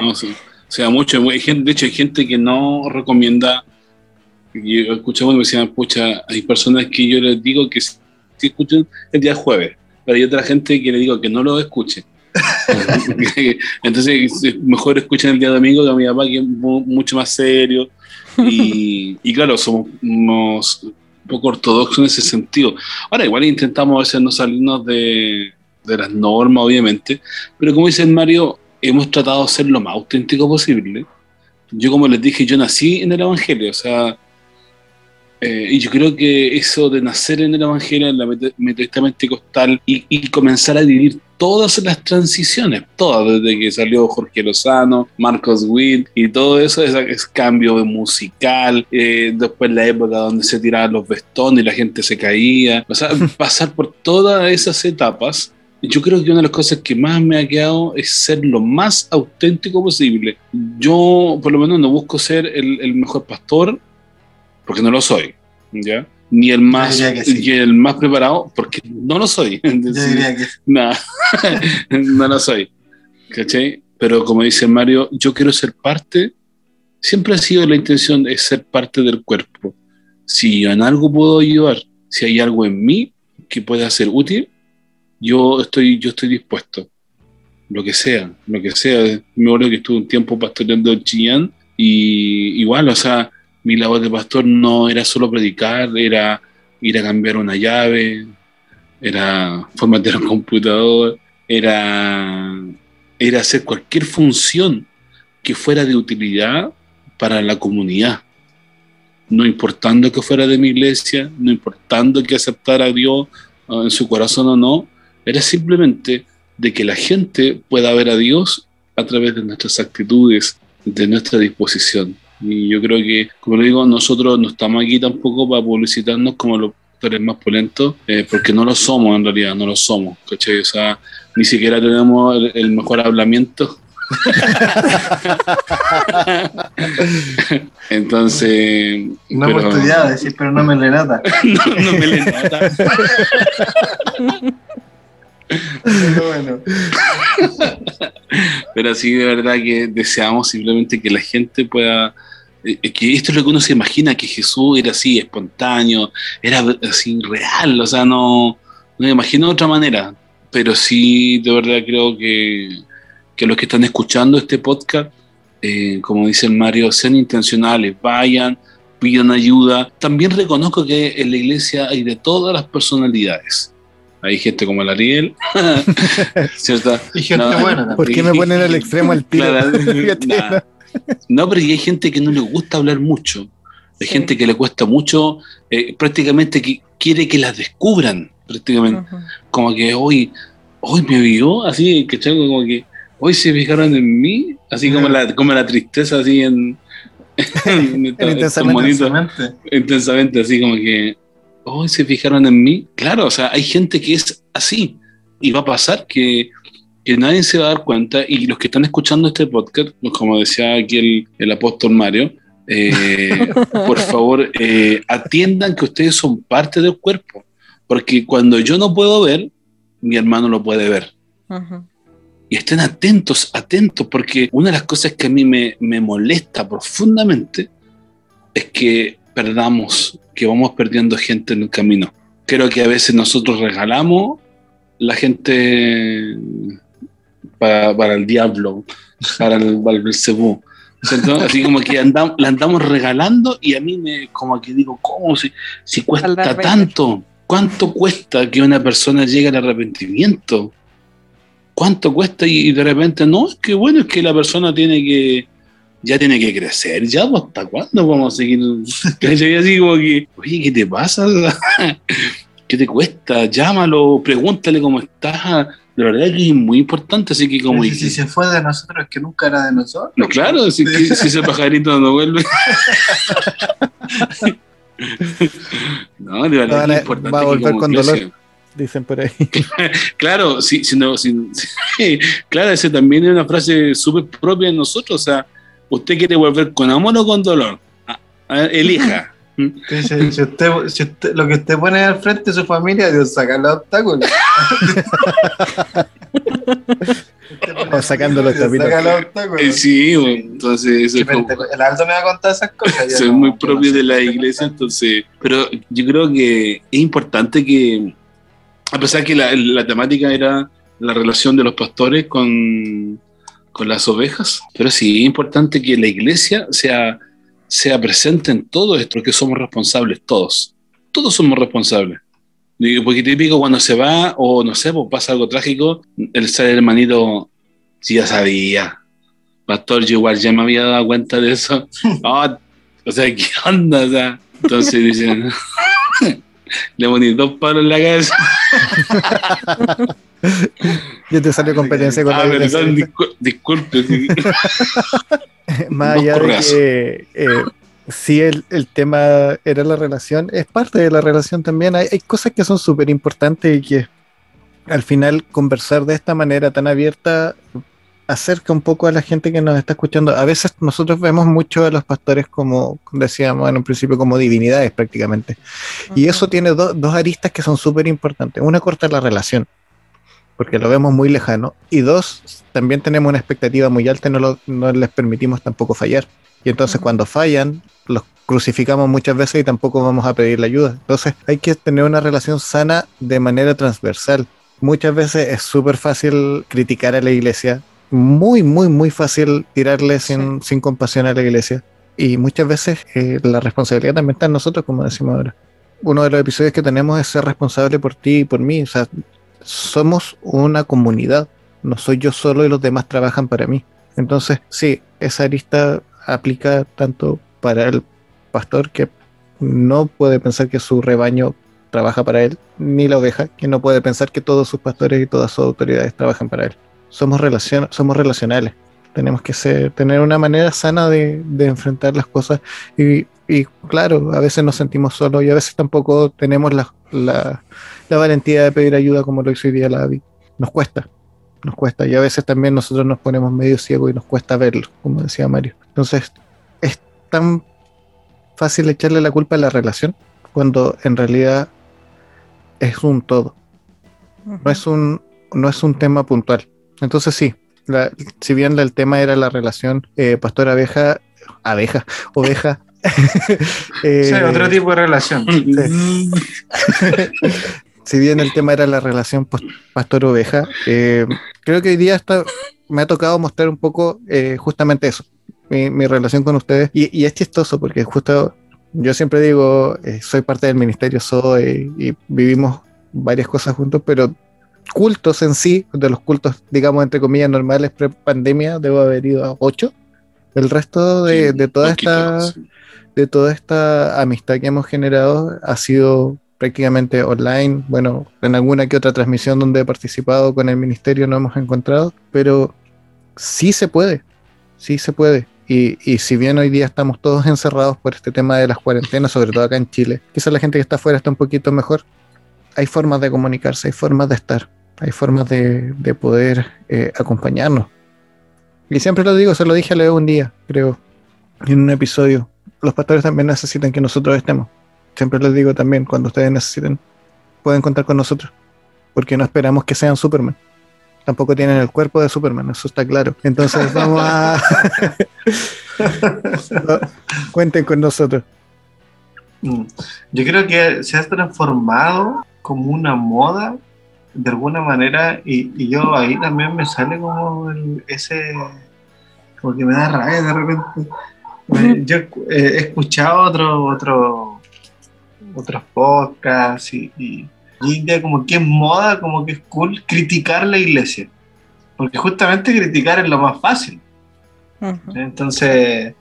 no, sí. o sea, mucho. hay gente- De hecho, hay gente que no recomienda. Yo escuchaba cuando me decían, pucha, hay personas que yo les digo que sí escuchen el día jueves, pero hay otra gente que le digo que no lo escuche. Entonces, es mejor escuchen el día domingo que a mi papá, que es mu- mucho más serio. Y, y claro, somos un poco ortodoxos en ese sentido. Ahora, igual intentamos a veces no salirnos de, de las normas, obviamente, pero como dice Mario, hemos tratado de ser lo más auténtico posible. Yo, como les dije, yo nací en el Evangelio, o sea, eh, y yo creo que eso de nacer en el Evangelio, en la met- metodista pentecostal, y, y comenzar a vivir todas las transiciones, todas, desde que salió Jorge Lozano, Marcos Witt, y todo eso, es, es cambio musical, eh, después la época donde se tiraban los vestones y la gente se caía, o sea, pasar por todas esas etapas, yo creo que una de las cosas que más me ha quedado es ser lo más auténtico posible. Yo, por lo menos, no busco ser el, el mejor pastor, porque no lo soy, ¿ya? Ni el más, sí. el más preparado, porque no lo soy. Es Yo decir, diría que no, no lo soy. ¿Cachai? Pero como dice Mario, yo quiero ser parte, siempre ha sido la intención de ser parte del cuerpo. Si yo en algo puedo ayudar, si hay algo en mí que pueda ser útil, yo estoy, yo estoy dispuesto. Lo que sea, lo que sea. Me acuerdo que estuve un tiempo pastoreando en Chillán y igual, o sea, mi labor de pastor no era solo predicar, era ir a cambiar una llave, era formatear un computador, era, era hacer cualquier función que fuera de utilidad para la comunidad. No importando que fuera de mi iglesia, no importando que aceptara a Dios ah, en su corazón o no, era simplemente de que la gente pueda ver a Dios a través de nuestras actitudes, de nuestra disposición. Y yo creo que, como le digo, nosotros no estamos aquí tampoco para publicitarnos como los actores más polentos, eh, porque no lo somos en realidad, no lo somos, ¿cachai? O sea, ni siquiera tenemos el, el mejor hablamiento. Entonces, No pero- hemos estudiado, decir, pero no me le nota. no, no me le nota. Pero bueno. Pero sí, de verdad que deseamos simplemente que la gente pueda. Eh, que esto es lo que uno se imagina, que Jesús era así, espontáneo, era así real, o sea, no, no me imagino de otra manera. Pero sí, de verdad creo que, que los que están escuchando este podcast, eh, como dice el Mario, sean intencionales, vayan, pidan ayuda. También reconozco que en la iglesia hay de todas las personalidades. Hay gente como el Ariel, ¿cierto? Y gente No, buena. ¿Por qué me ponen al extremo al tiro? Claro. No, pero y hay gente que no le gusta hablar mucho. Hay Sí. gente que le cuesta mucho, eh, prácticamente que quiere que las descubran, prácticamente. Ujú. Como que hoy, hoy me vio, así, que Como que hoy se fijaron en mí, así como la, como la tristeza, así en. Intensamente. Intensamente. intensamente, así como que hoy se fijaron en mí. Claro, o sea, hay gente que es así y va a pasar que, que nadie se va a dar cuenta y los que están escuchando este podcast, pues, como decía aquí el, el apóstol Mario, eh, por favor, eh, atiendan que ustedes son parte del cuerpo, porque cuando yo no puedo ver, mi hermano lo puede ver. Ujú. Y estén atentos, atentos, porque una de las cosas que a mí me, me molesta profundamente es que perdamos, que vamos perdiendo gente en el camino. Creo que a veces nosotros regalamos la gente para, para el diablo, para el, para el Belcebú. ¿cierto? Así como que andam- la andamos regalando y a mí me como que digo, ¿cómo? Si, si cuesta tanto, ¿cuánto cuesta que una persona llegue al arrepentimiento? ¿Cuánto cuesta? Y, y de repente, no, es que bueno, es que la persona tiene que, ya tiene que crecer, ya, pues, ¿hasta cuándo vamos a seguir? ¿Cachai? Así como que, oye, ¿qué te pasa? ¿Qué te cuesta? Llámalo, pregúntale cómo está. De verdad que es muy importante, así que como... Si se fue de nosotros, es que nunca era de nosotros. No, claro, si, que- si ese pajarito no vuelve. no, de verdad que es importante. va a volver con iglesia- dolor. Dicen por ahí. Claro, sí, si no, si- sí, claro, ese también es una frase súper propia de nosotros. O sea, ¿usted quiere volver con amor o con dolor? Ah, elija. Entonces, si usted, si usted- lo que usted pone al frente de su familia, Dios saca los obstáculos. O sacando los Dios capítulos. Saca los Eh, obstáculos. sí, bueno, entonces eso como- El Aldo me va a contar esas cosas. soy no- muy propio no sé. de la iglesia, entonces, pero yo creo que es importante que, a pesar que la, la temática era la relación de los pastores con, con las ovejas, pero sí es importante que la iglesia sea, sea presente en todo esto, porque somos responsables todos, todos somos responsables. Porque típico cuando se va o no sé, pues pasa algo trágico, el ser hermanito sí ya sabía. Pastor, yo igual ya me había dado cuenta de eso. Ah, o sea, ¿qué onda? O sea, entonces dicen, le poní dos palos en la cabeza. Ya te salió competencia con Ah, la perdón, discul- disculpe. Más allá de que eh, sí el, el tema era la relación, es parte de la relación también. Hay, hay cosas que son súper importantes y que al final conversar de esta manera tan abierta acerca un poco a la gente que nos está escuchando. A veces nosotros vemos mucho a los pastores como decíamos en un principio como divinidades prácticamente. Y eso tiene do- dos aristas que son súper importantes. Una corta la relación, porque lo vemos muy lejano. Y dos, también tenemos una expectativa muy alta y no, lo- no les permitimos tampoco fallar. Y entonces cuando fallan, los crucificamos muchas veces y tampoco vamos a pedirle ayuda. Entonces hay que tener una relación sana de manera transversal. Muchas veces es súper fácil criticar a la iglesia, muy, muy, muy fácil tirarle sin, sin compasión a la iglesia. Y muchas veces eh, la responsabilidad también está en nosotros, como decimos ahora. uno de los episodios que tenemos es ser responsable por ti y por mí. O sea, somos una comunidad. No soy yo solo y los demás trabajan para mí. Entonces, sí, esa arista aplica tanto para el pastor que no puede pensar que su rebaño trabaja para él, ni la oveja, que no puede pensar que todos sus pastores y todas sus autoridades trabajan para él. Somos, relacion somos relacionales. Tenemos que ser, tener una manera sana de, de enfrentar las cosas. Y, y, claro, a veces nos sentimos solos y a veces tampoco tenemos la, la, la valentía de pedir ayuda como lo hizo hoy día la Abby. Nos cuesta, nos cuesta. Y a veces también nosotros nos ponemos medio ciegos y nos cuesta verlo, como decía Mario. Entonces, es tan fácil echarle la culpa a la relación cuando en realidad es un todo. No es un, no es un tema puntual. Entonces sí, la- si bien el tema era la relación eh, pastor abeja, abeja, oveja. eh, Sí, otro tipo de relación. si bien el tema era la relación pastor-oveja, eh, creo que hoy día está, me ha tocado mostrar un poco eh, justamente eso, mi, mi relación con ustedes. Y, y es chistoso porque justo yo siempre digo, eh, soy parte del ministerio, soy y vivimos varias cosas juntos, pero cultos en sí, de los cultos, digamos, entre comillas, normales pre-pandemia, debo haber ido a ocho. El resto de, de toda esta de toda esta amistad que hemos generado ha sido prácticamente online. Bueno, en alguna que otra transmisión donde he participado con el ministerio no hemos encontrado, pero sí se puede, sí se puede. Y, y si bien hoy día estamos todos encerrados por este tema de las cuarentenas, sobre todo acá en Chile, quizás la gente que está afuera está un poquito mejor, hay formas de comunicarse, hay formas de estar, hay formas de, de poder eh, acompañarnos. Y siempre lo digo, se lo dije a Leo un día, creo, en un episodio. Los pastores también necesitan que nosotros estemos. Siempre les digo también, cuando ustedes necesiten, pueden contar con nosotros. Porque no esperamos que sean Superman. Tampoco tienen el cuerpo de Superman, eso está claro. Entonces vamos a... Cuenten con nosotros. Yo creo que se ha transformado como una moda de alguna manera y, y yo ahí también me sale como el- ese como que me da rabia de repente. Eh, yo eh, he escuchado otro, otro otros podcasts y, y, como que es moda como que es cool criticar la iglesia porque justamente criticar es lo más fácil. Entonces,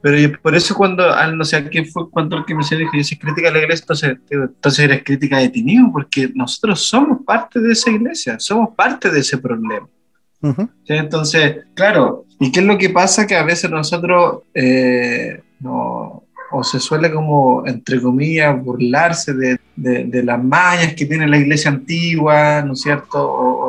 pero por eso cuando, al no sé a quién fue cuando el que me dijo, yo soy crítica de la iglesia, entonces, entonces eres crítica de ti mismo, porque nosotros somos parte de esa iglesia, somos parte de ese problema. Ujú. ¿sí? Entonces, claro, ¿y qué es lo que pasa? Que a veces nosotros, eh, no, o se suele como, entre comillas, burlarse de, de- de las mañas que tiene la iglesia antigua, ¿no es cierto? O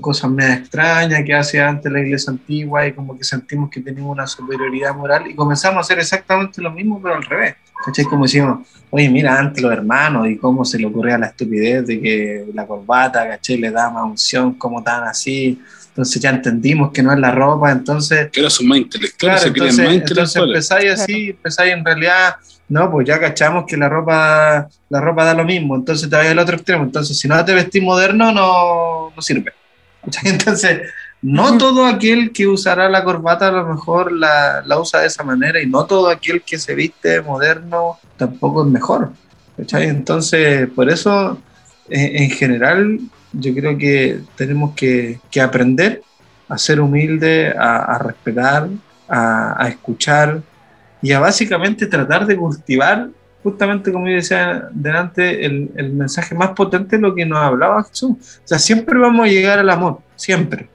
cosas medio extrañas que hace antes la iglesia antigua y como que sentimos que tenemos una superioridad moral y comenzamos a hacer exactamente lo mismo, pero al revés. ¿Cachai? Como decimos, oye, mira, antes los hermanos y cómo se le ocurría la estupidez de que la corbata, ¿cachai? Le da más unción, como tan así. Entonces ya entendimos que no es la ropa, entonces Que ahora son más intelectuales, Claro, entonces, más entonces empezáis así, empezáis en realidad, no, pues ya cachamos que la ropa, la ropa da lo mismo, entonces te vas al otro extremo, entonces si no te vestís moderno no, no sirve. Entonces, no todo aquel que usará la corbata a lo mejor la, la usa de esa manera y no todo aquel que se viste moderno tampoco es mejor. ¿cachai? Entonces, por eso, en, en general, yo creo que tenemos que, que aprender a ser humilde, a, a respetar, a, a escuchar y a básicamente tratar de cultivar, justamente como yo decía delante, el, el mensaje más potente de lo que nos hablaba Jesús. O sea, siempre vamos a llegar al amor, siempre.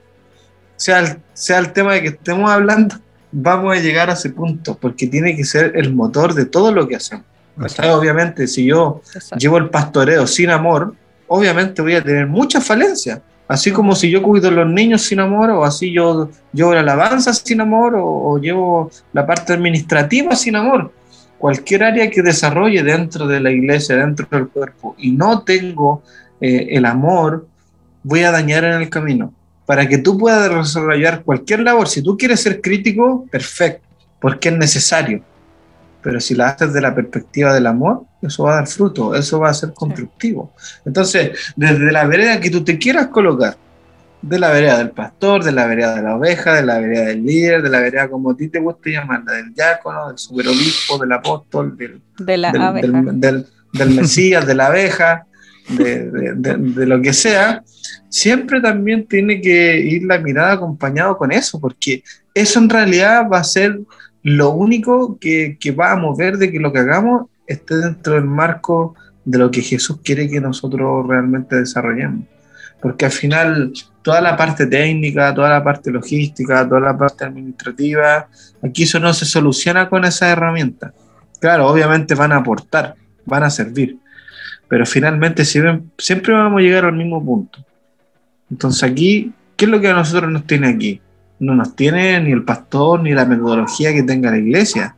Sea el, sea el tema de que estemos hablando, vamos a llegar a ese punto, porque tiene que ser el motor de todo lo que hacemos. Obviamente, si yo Exacto. llevo el pastoreo sin amor, obviamente voy a tener muchas falencias. Así como si yo cuido a los niños sin amor, o así yo llevo la alabanza sin amor, o, o llevo la parte administrativa sin amor. Cualquier área que desarrolle dentro de la iglesia, dentro del cuerpo, y no tengo eh, el amor, voy a dañar en el camino. Para que tú puedas desarrollar cualquier labor, si tú quieres ser crítico, perfecto, porque es necesario. Pero si la haces de la perspectiva del amor, eso va a dar fruto, eso va a ser constructivo. Entonces, desde la vereda que tú te quieras colocar, de la vereda del pastor, de la vereda de la oveja, de la vereda del líder, de la vereda como a ti te guste llamarla, del diácono, del superobispo, del apóstol, del, De la del, abeja. del- del- del Mesías, de la abeja, de, de- de- de lo que sea, siempre también tiene que ir la mirada acompañado con eso, porque eso en realidad va a ser lo único que, que va a mover de que lo que hagamos esté dentro del marco de lo que Jesús quiere que nosotros realmente desarrollemos. Porque al final toda la parte técnica, toda la parte logística, toda la parte administrativa, aquí eso no se soluciona con esas herramientas. Claro, obviamente van a aportar, van a servir, pero finalmente siempre vamos a llegar al mismo punto. Entonces aquí, ¿qué es lo que a nosotros nos tiene aquí? No nos tiene ni el pastor, ni la metodología que tenga la iglesia,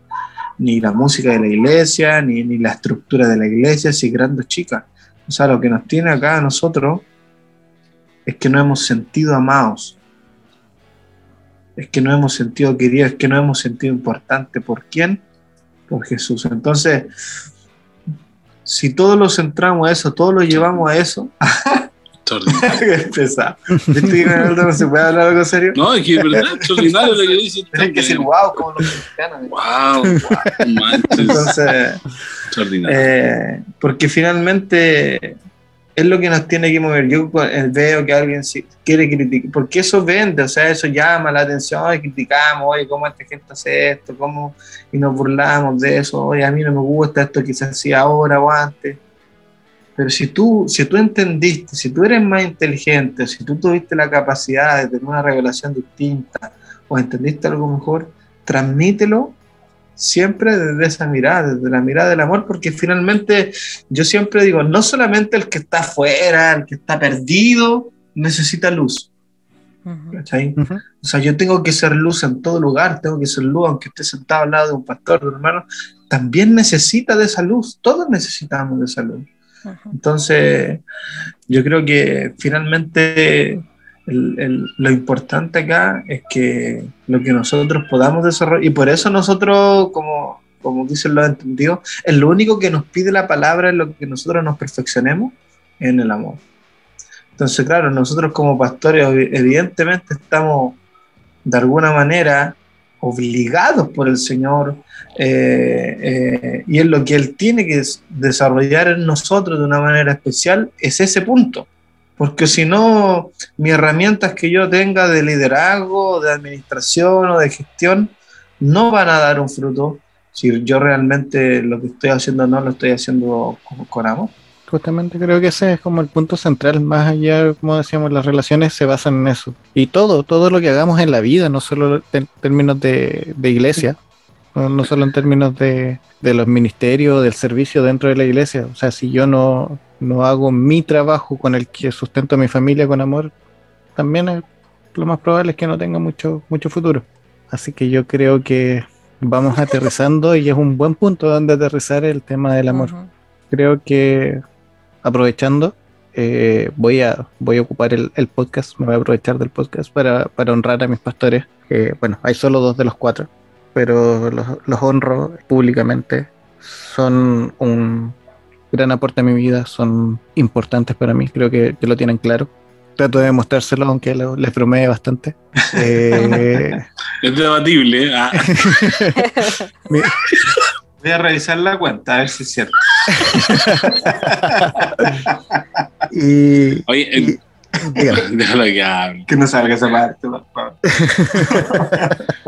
ni la música de la iglesia, ni, ni la estructura de la iglesia, si grande o chica. O sea, lo que nos tiene acá a nosotros es que no hemos sentido amados, es que no hemos sentido queridos, es que no hemos sentido importante. ¿Por quién? Por Jesús. Entonces, si todos lo centramos a eso, todos lo llevamos a eso, Extraordinario. ¿Viste que no se puede hablar algo serio? No, es que es verdad, extraordinario lo que dice. Tienen que decir wow, como los cristianos. Wow, wow, manches, Entonces, extraordinario. eh, porque finalmente es lo que nos tiene que mover. Yo eh, veo que alguien quiere criticar, porque eso vende, o sea, eso llama la atención, oye, criticamos, oye, cómo esta gente hace esto, cómo, y nos burlamos de eso, oye, a mí no me gusta esto que se hacía ahora o antes. Pero si tú, si tú entendiste, si tú eres más inteligente, si tú tuviste la capacidad de tener una revelación distinta o entendiste algo mejor, transmítelo siempre desde esa mirada, desde la mirada del amor, porque finalmente yo siempre digo, no solamente el que está afuera, el que está perdido, necesita luz. Ujú. ¿cachai? Ujú. O sea, yo tengo que ser luz en todo lugar, tengo que ser luz, aunque esté sentado al lado de un pastor, de un hermano, también necesita de esa luz, todos necesitamos de esa luz. Ujú. Entonces, yo creo que finalmente lo importante acá es que lo que nosotros podamos desarrollar, y por eso nosotros, como, como dicen los entendidos, es lo único que nos pide la palabra, es lo que nosotros nos perfeccionemos en el amor. Entonces, claro, nosotros como pastores evi- evidentemente estamos de alguna manera obligados por el Señor eh, eh, y es lo que Él tiene que des- desarrollar en nosotros de una manera especial, es ese punto. Porque si no, mis herramientas que yo tenga de liderazgo, de administración o de gestión, no van a dar un fruto si yo realmente lo que estoy haciendo no lo estoy haciendo con, con amor. Justamente creo que ese es como el punto central, más allá, como decíamos, las relaciones se basan en eso. Y todo, todo lo que hagamos en la vida, no solo en términos de, iglesia, no, solo en términos de los ministerios, del servicio dentro de la iglesia. O sea, si yo no, no hago mi trabajo con el que sustento a mi familia con amor, también es- lo más probable es que no tenga mucho, mucho futuro. Así que yo creo que vamos aterrizando y es un buen punto donde aterrizar el tema del amor creo que aprovechando, eh, voy, a, voy a ocupar el, el podcast, me voy a aprovechar del podcast para, para honrar a mis pastores. bueno, hay solo dos de los cuatro, pero los, los honro públicamente. Son un gran aporte a mi vida, son importantes para mí, creo que, que lo tienen claro. Trato de demostrárselo, aunque lo- les bromee bastante. Eh, Es debatible. ¿eh? Ah, mi- Voy a revisar la cuenta, a ver si es cierto. y, oye, y- eh, déjalo que hable. Que no salga esa parte, por favor.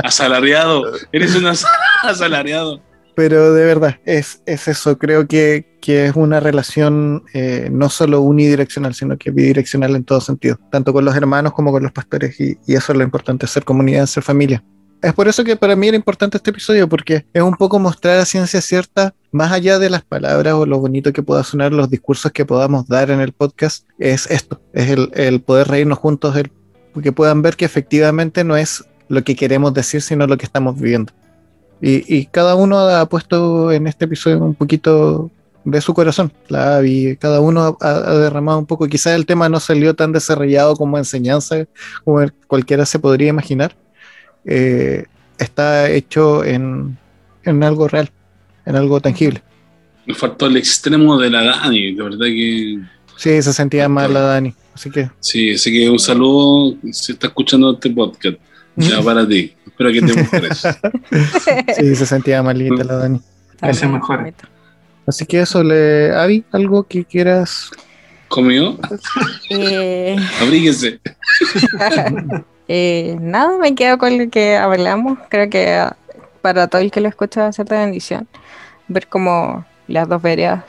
Asalariado. Eres un as- asalariado. Pero de verdad, es, es eso. Creo que, que es una relación eh, no solo unidireccional, sino que bidireccional en todo sentido, tanto con los hermanos como con los pastores. Y, y eso es lo importante, ser comunidad, ser familia. Es por eso que para mí era importante este episodio, porque es un poco mostrar a ciencia cierta, más allá de las palabras o lo bonito que pueda sonar, los discursos que podamos dar en el podcast, es esto, es el, el poder reírnos juntos, el que puedan ver que efectivamente no es lo que queremos decir, sino lo que estamos viviendo. Y, y cada uno ha puesto en este episodio un poquito de su corazón. La Abby, cada uno ha, ha derramado un poco. Quizás el tema no salió tan desarrollado como enseñanza, como cualquiera se podría imaginar. Eh, está hecho en, en algo real, en algo tangible. Me faltó el extremo de la Dani. De verdad que. Sí, se sentía mal la Dani. Así que Sí, así que un saludo si está escuchando este podcast. Ya para ti. Espero que te mejores. sí, se sentía malita la Dani. Ese es mejor. Así que eso, le... Avi, ¿algo que quieras? ¿Comió? Eh, Abríguese. eh, nada, me quedo con lo que hablamos. Creo que ah, para todo el que lo escucha va a ser de bendición. Ver como las dos veredas,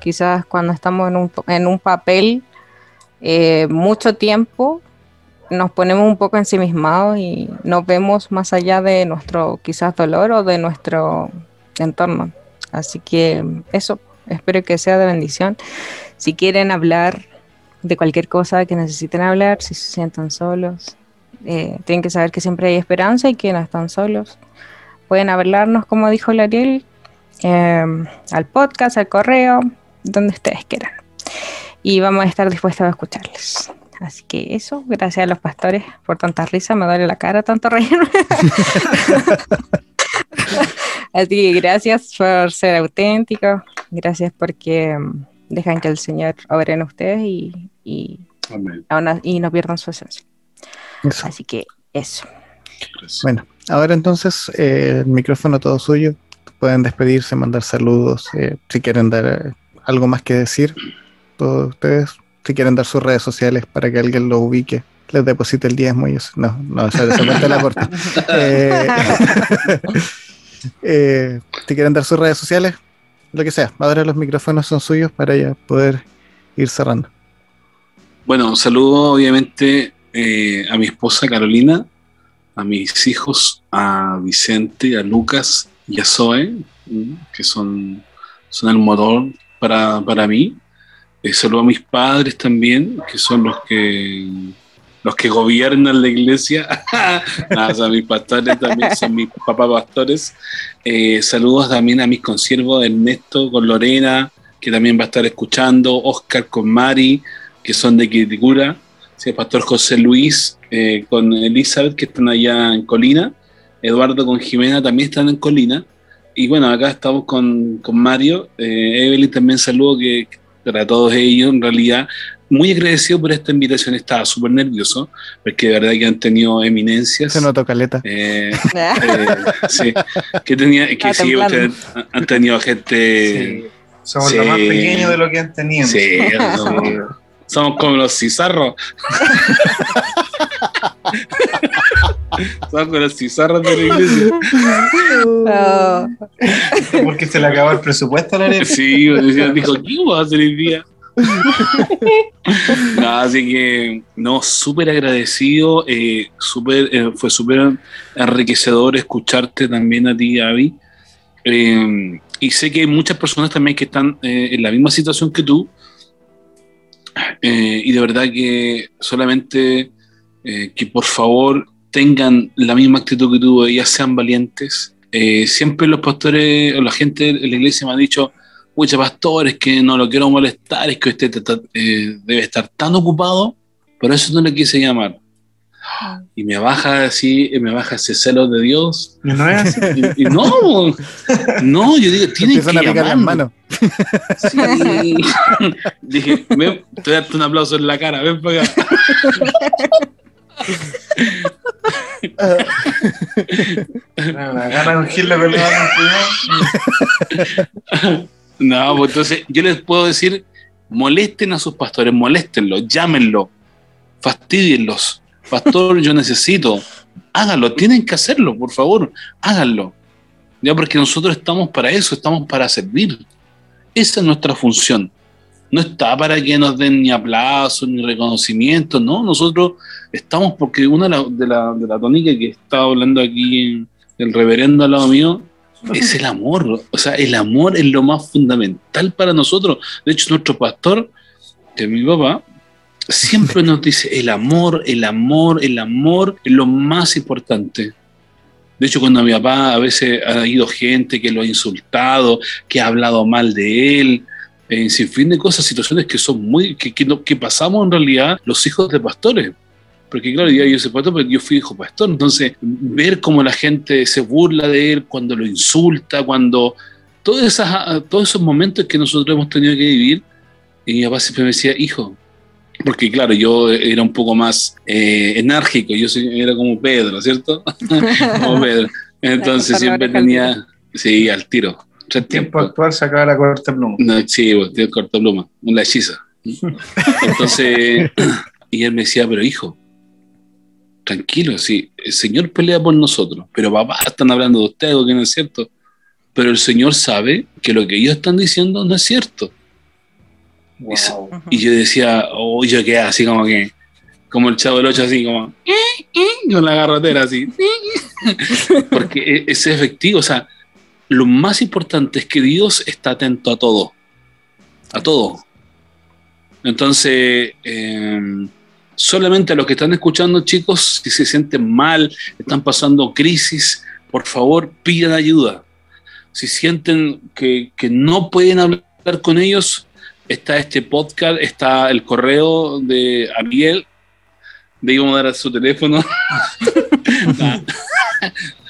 quizás cuando estamos en un, en un papel eh, mucho tiempo, nos ponemos un poco ensimismados y no vemos más allá de nuestro quizás dolor o de nuestro entorno. Así que eso, espero que sea de bendición. Si quieren hablar de cualquier cosa que necesiten hablar, si se sientan solos, eh, tienen que saber que siempre hay esperanza y que no están solos. Pueden hablarnos, como dijo Lariel, eh, al podcast, al correo, donde ustedes quieran. Y vamos a estar dispuestos a escucharles. Así que eso, gracias a los pastores por tanta risa, me duele la cara tanto reírme. Así que gracias por ser auténticos, gracias porque mm, dejan que el Señor obre en ustedes y, y, y no pierdan su esencia. Eso. Así que eso. Gracias. Bueno, ahora entonces eh, el micrófono todo suyo. Pueden despedirse, mandar saludos. eh, si quieren dar eh, algo más que decir, todos ustedes. Si quieren dar sus redes sociales para que alguien lo ubique, les deposite el diezmo y eso. No, no, esa, esa parte la corto. Eh, eh, si quieren dar sus redes sociales, lo que sea. Ahora los micrófonos son suyos para ya poder ir cerrando. Bueno, un saludo obviamente eh, a mi esposa Carolina, a mis hijos, a Vicente, a Lucas y a Zoe, que son, son el motor para, para mí. Eh, saludo a mis padres también, que son los que los que gobiernan la iglesia. Nada, mis pastores también son mis papás pastores. Eh, saludos también a mis consiervos Ernesto con Lorena, que también va a estar escuchando, Oscar con Mari, que son de Quiticura, sí, pastor José Luis eh, con Elizabeth, que están allá en Colina, Eduardo con Jimena también están en Colina, y bueno, acá estamos con, con Mario, eh, Evelyn también saludo que para todos ellos, en realidad, muy agradecido por esta invitación, estaba súper nervioso, porque de verdad que han tenido eminencias. Se notó caleta. Eh, eh, sí, que tenía, que sí, ustedes han tenido gente. Sí. Somos Sí. lo más pequeño de lo que han tenido. Sí, somos, somos como los cizarros. somos como los cizarros de la iglesia. Oh, Porque se le acabó el presupuesto a la arena. Sí, dijo, ¿qué vamos a hacer hoy día? no, así que, no, súper agradecido, eh, súper, eh, fue súper enriquecedor escucharte también a ti, Avi. Eh, y sé que hay muchas personas también que están eh, en la misma situación que tú. Eh, y de verdad que solamente que por favor tengan la misma actitud que tú, ellas sean valientes. Eh, siempre los pastores o la gente de la iglesia me ha dicho, muchos pastores que no lo quiero molestar, es que usted te- eh, debe estar tan ocupado, por eso no le quise llamar. Y me baja así, me baja ese celo de Dios. No es así. Y, y no, no, yo digo, tienen que a las manos. Sí. Dije, ven, te voy a darte un aplauso en la cara, ven para acá. Ungirlo con No, pues entonces yo les puedo decir, molesten a sus pastores, moléstenlos, llámenlo, fastidienlos. Pastor, yo necesito, háganlo, tienen que hacerlo, por favor, háganlo. Ya porque nosotros estamos para eso, estamos para servir. Esa es nuestra función. No está para que nos den ni aplausos ni reconocimiento, no, nosotros estamos porque una de la, de la, que estaba hablando aquí el reverendo al lado mío, es el amor. O sea, el amor es lo más fundamental para nosotros. De hecho, nuestro pastor, que es mi papá, siempre nos dice el amor, el amor, el amor es lo más importante. De hecho, cuando mi papá a veces ha ido gente que lo ha insultado, que ha hablado mal de él, en sin fin de cosas, situaciones que son muy, que, que, no- que pasamos en realidad los hijos de pastores. Porque claro, yo, yo soy pastor, pero yo fui hijo pastor. Entonces, ver cómo la gente se burla de él, cuando lo insulta, cuando... Todas esas, todos esos momentos que nosotros hemos tenido que vivir, y mi papá siempre me decía, hijo, porque claro, yo era un poco más eh, enérgico, yo era como Pedro, ¿cierto? como Pedro. Entonces siempre tenía, sí, al tiro. Tres tiempo actual sacaba la corta pluma. No, sí, pues, tiene corta pluma, una hechiza. Entonces, y él me decía, pero hijo, tranquilo, sí, el Señor pelea por nosotros, pero papá, están hablando de usted, algo que no es cierto. Pero el Señor sabe que lo que ellos están diciendo no es cierto. Wow. Y yo decía, oh, yo quedaba así como que, como el chavo del 8, así como, con la garrotera así. Porque e- es efectivo, o sea, lo más importante es que Dios está atento a todo, a todo. Entonces, eh, solamente a los que están escuchando, chicos, si se sienten mal, están pasando crisis, por favor, pidan ayuda. Si sienten que, que no pueden hablar con ellos, está este podcast, está el correo de Ariel, de a dar a su teléfono. no,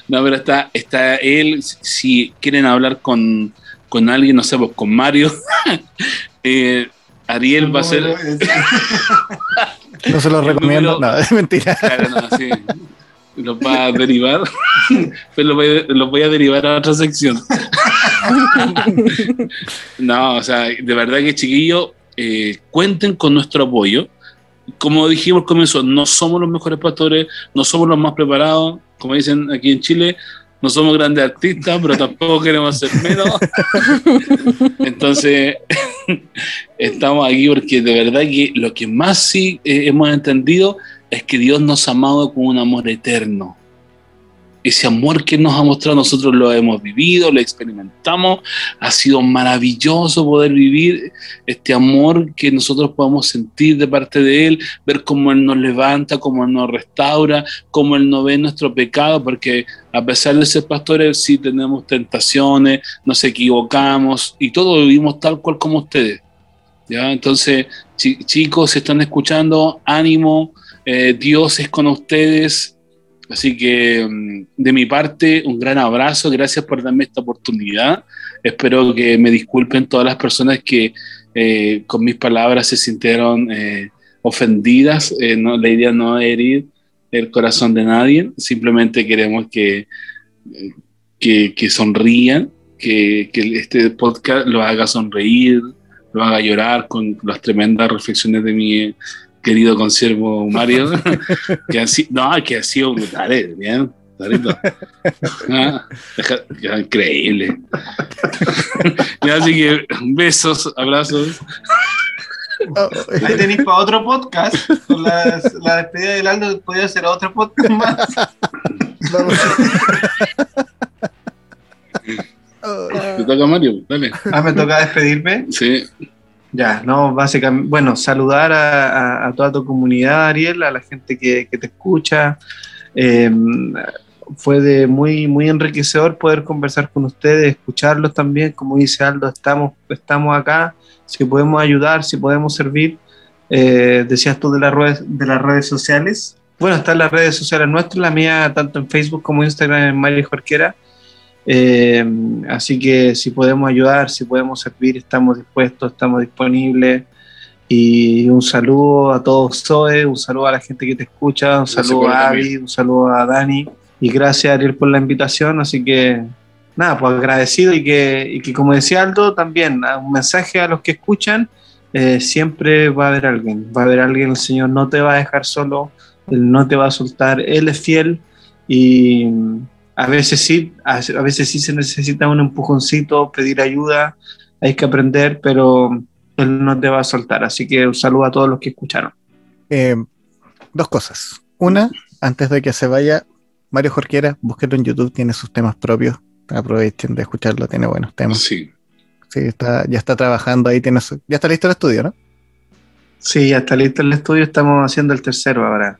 no, pero está, está él, si quieren hablar con, con alguien, no sé, pues con Mario, eh, Ariel va a ser... No se lo El recomiendo. número- No, es mentira. Claro, no, sí. Los va a derivar, pero los voy, a, los voy a derivar a otra sección. no, o sea, de verdad que chiquillos, eh, cuenten con nuestro apoyo. Como dijimos al comienzo, no somos los mejores pastores, no somos los más preparados, como dicen aquí en Chile, no somos grandes artistas, pero tampoco queremos ser menos. Entonces, estamos aquí porque de verdad que lo que más sí eh, hemos entendido es que Dios nos ha amado con un amor eterno. Ese amor que nos ha mostrado, nosotros lo hemos vivido, lo experimentamos. Ha sido maravilloso poder vivir este amor que nosotros podemos sentir de parte de Él, ver cómo Él nos levanta, cómo Él nos restaura, cómo Él no ve nuestro pecado, porque a pesar de ser pastores, sí tenemos tentaciones, nos equivocamos y todo vivimos tal cual como ustedes. ¿ya? Entonces, chi- chicos, si están escuchando, ánimo, eh, Dios es con ustedes. Así que mm, de mi parte, un gran abrazo, gracias por darme esta oportunidad. Espero que me disculpen todas las personas que eh, con mis palabras se sintieron eh, ofendidas. Eh, no, la idea no es herir el corazón de nadie, simplemente queremos que, que, que sonrían, que, que este podcast lo haga sonreír, lo haga llorar con las tremendas reflexiones de mi querido conservo Mario, que han sido, no, que ha sido brutales, bien, Darito. Ah, increíble. Así que besos, abrazos. Oh, Ahí tenéis para otro podcast. Con la, la despedida del Aldo podría ser otro podcast más. vamos. Te toca Mario, dale. Ah, me toca despedirme. Sí, Ya, no, básicamente, bueno, saludar a, toda tu comunidad, Ariel, a la gente que, te escucha. Eh, fue de muy, muy enriquecedor poder conversar con ustedes, escucharlos también. Como dice Aldo, estamos, estamos acá. Si podemos ayudar, si podemos servir. Eh, decías tú de las redes, de las redes sociales. Bueno, están las redes sociales nuestras, la mía tanto en Facebook como en Instagram, en Mario Jorquera. Eh, así que si podemos ayudar, si podemos servir, estamos dispuestos, estamos disponibles. Y un saludo a todos Zoe, un saludo a la gente que te escucha, un saludo a. Avi, un saludo a Dani. Y gracias Ariel por la invitación. Así que nada, pues agradecido y que, y que como decía Aldo, también un mensaje a los que escuchan, eh, siempre va a haber alguien, va a haber alguien, el Señor no te va a dejar solo, Él no te va a soltar, Él es fiel y a veces sí, a a veces sí se necesita un empujoncito, pedir ayuda, hay que aprender, pero Él no te va a soltar. Así que un saludo a todos los que escucharon. Eh, dos cosas. Una, antes de que se vaya, Mario Jorquera, búsquelo en YouTube, tiene sus temas propios. Aprovechen de escucharlo, tiene buenos temas. sí. Sí, está, ya está trabajando ahí, tiene su- ya está listo el estudio, ¿no? Sí, ya está listo el estudio, estamos haciendo el tercero ahora.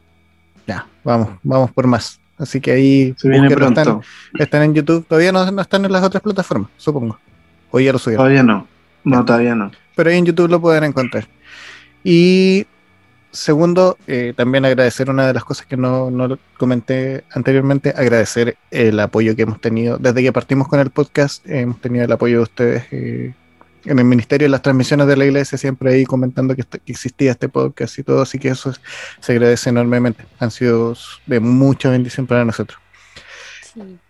Ya, vamos, vamos por más. Así que ahí Se viene búsquenlo, pronto. están, están en YouTube, todavía no, no están en las otras plataformas, supongo. O ya lo subieron. Todavía no. No, todavía no. pero ahí en YouTube lo pueden encontrar. Y segundo, eh, también agradecer una de las cosas que no, no comenté anteriormente, agradecer el apoyo que hemos tenido desde que partimos con el podcast, eh, hemos tenido el apoyo de ustedes, eh, en el ministerio, en las transmisiones de la iglesia, siempre ahí comentando que, este- que existía este podcast y todo, así que eso es- se agradece enormemente. Han sido de mucha bendición para nosotros.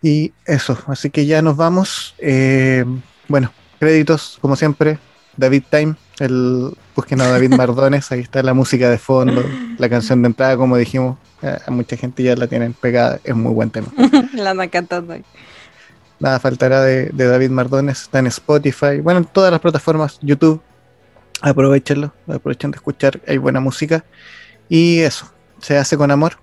Y eso, así que ya nos vamos. Eh, bueno, créditos, como siempre, David Time, el busquen a David Mardones, ahí está la música de fondo, la canción de entrada, como dijimos, eh, a mucha gente ya la tienen pegada, es muy buen tema. La. Nada faltará de, de David Mardones, está en Spotify, bueno, en todas las plataformas, YouTube, aprovechenlo, aprovechen de escuchar, hay buena música. Y eso, se hace con amor.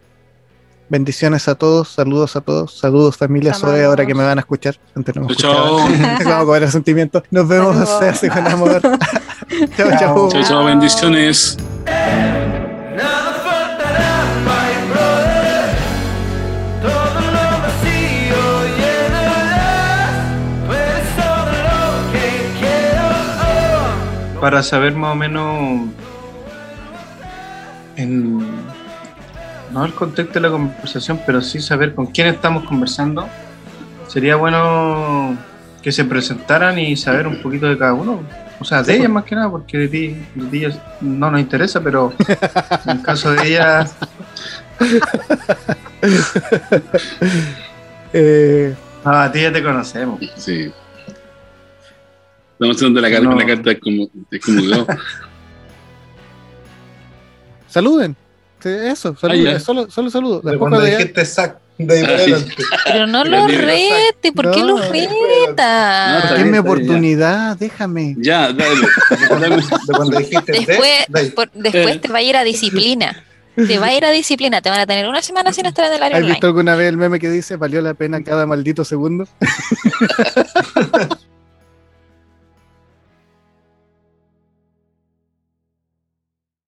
Bendiciones a todos, saludos a todos, saludos familia. Zoe, ahora que me van a escuchar. Antes no me Chao. Vamos a cobrar sentimientos. Nos vemos, Saludos. se hace con amor. chao, chao. Chao, chao, bendiciones. Para saber más o menos en no el contexto de la conversación, pero sí saber con quién estamos conversando, sería bueno que se presentaran y saber un poquito de cada uno. O sea, de ellas más que nada, porque de ti, de ti no nos interesa, pero en el caso de ellas, Eh, no, a ti ya te conocemos. Sí. Estamos haciendo la, No. la carta de como, de comulgado. saluden. Eso, saluden. Ah, solo, solo saludos. De Después cuando dijiste sac, de ahí para sí. adelante. Pero no lo rete, ¿por qué no, lo no, reta? Denme bien, oportunidad, déjame. Ya, dale. dale. De cuando dijiste de, Después, de ahí. por- después Eh. te va a ir a disciplina. Te va a ir a disciplina. Te van a tener una semana sin estar en el área ¿Has visto alguna vez el meme que dice valió la pena cada maldito segundo?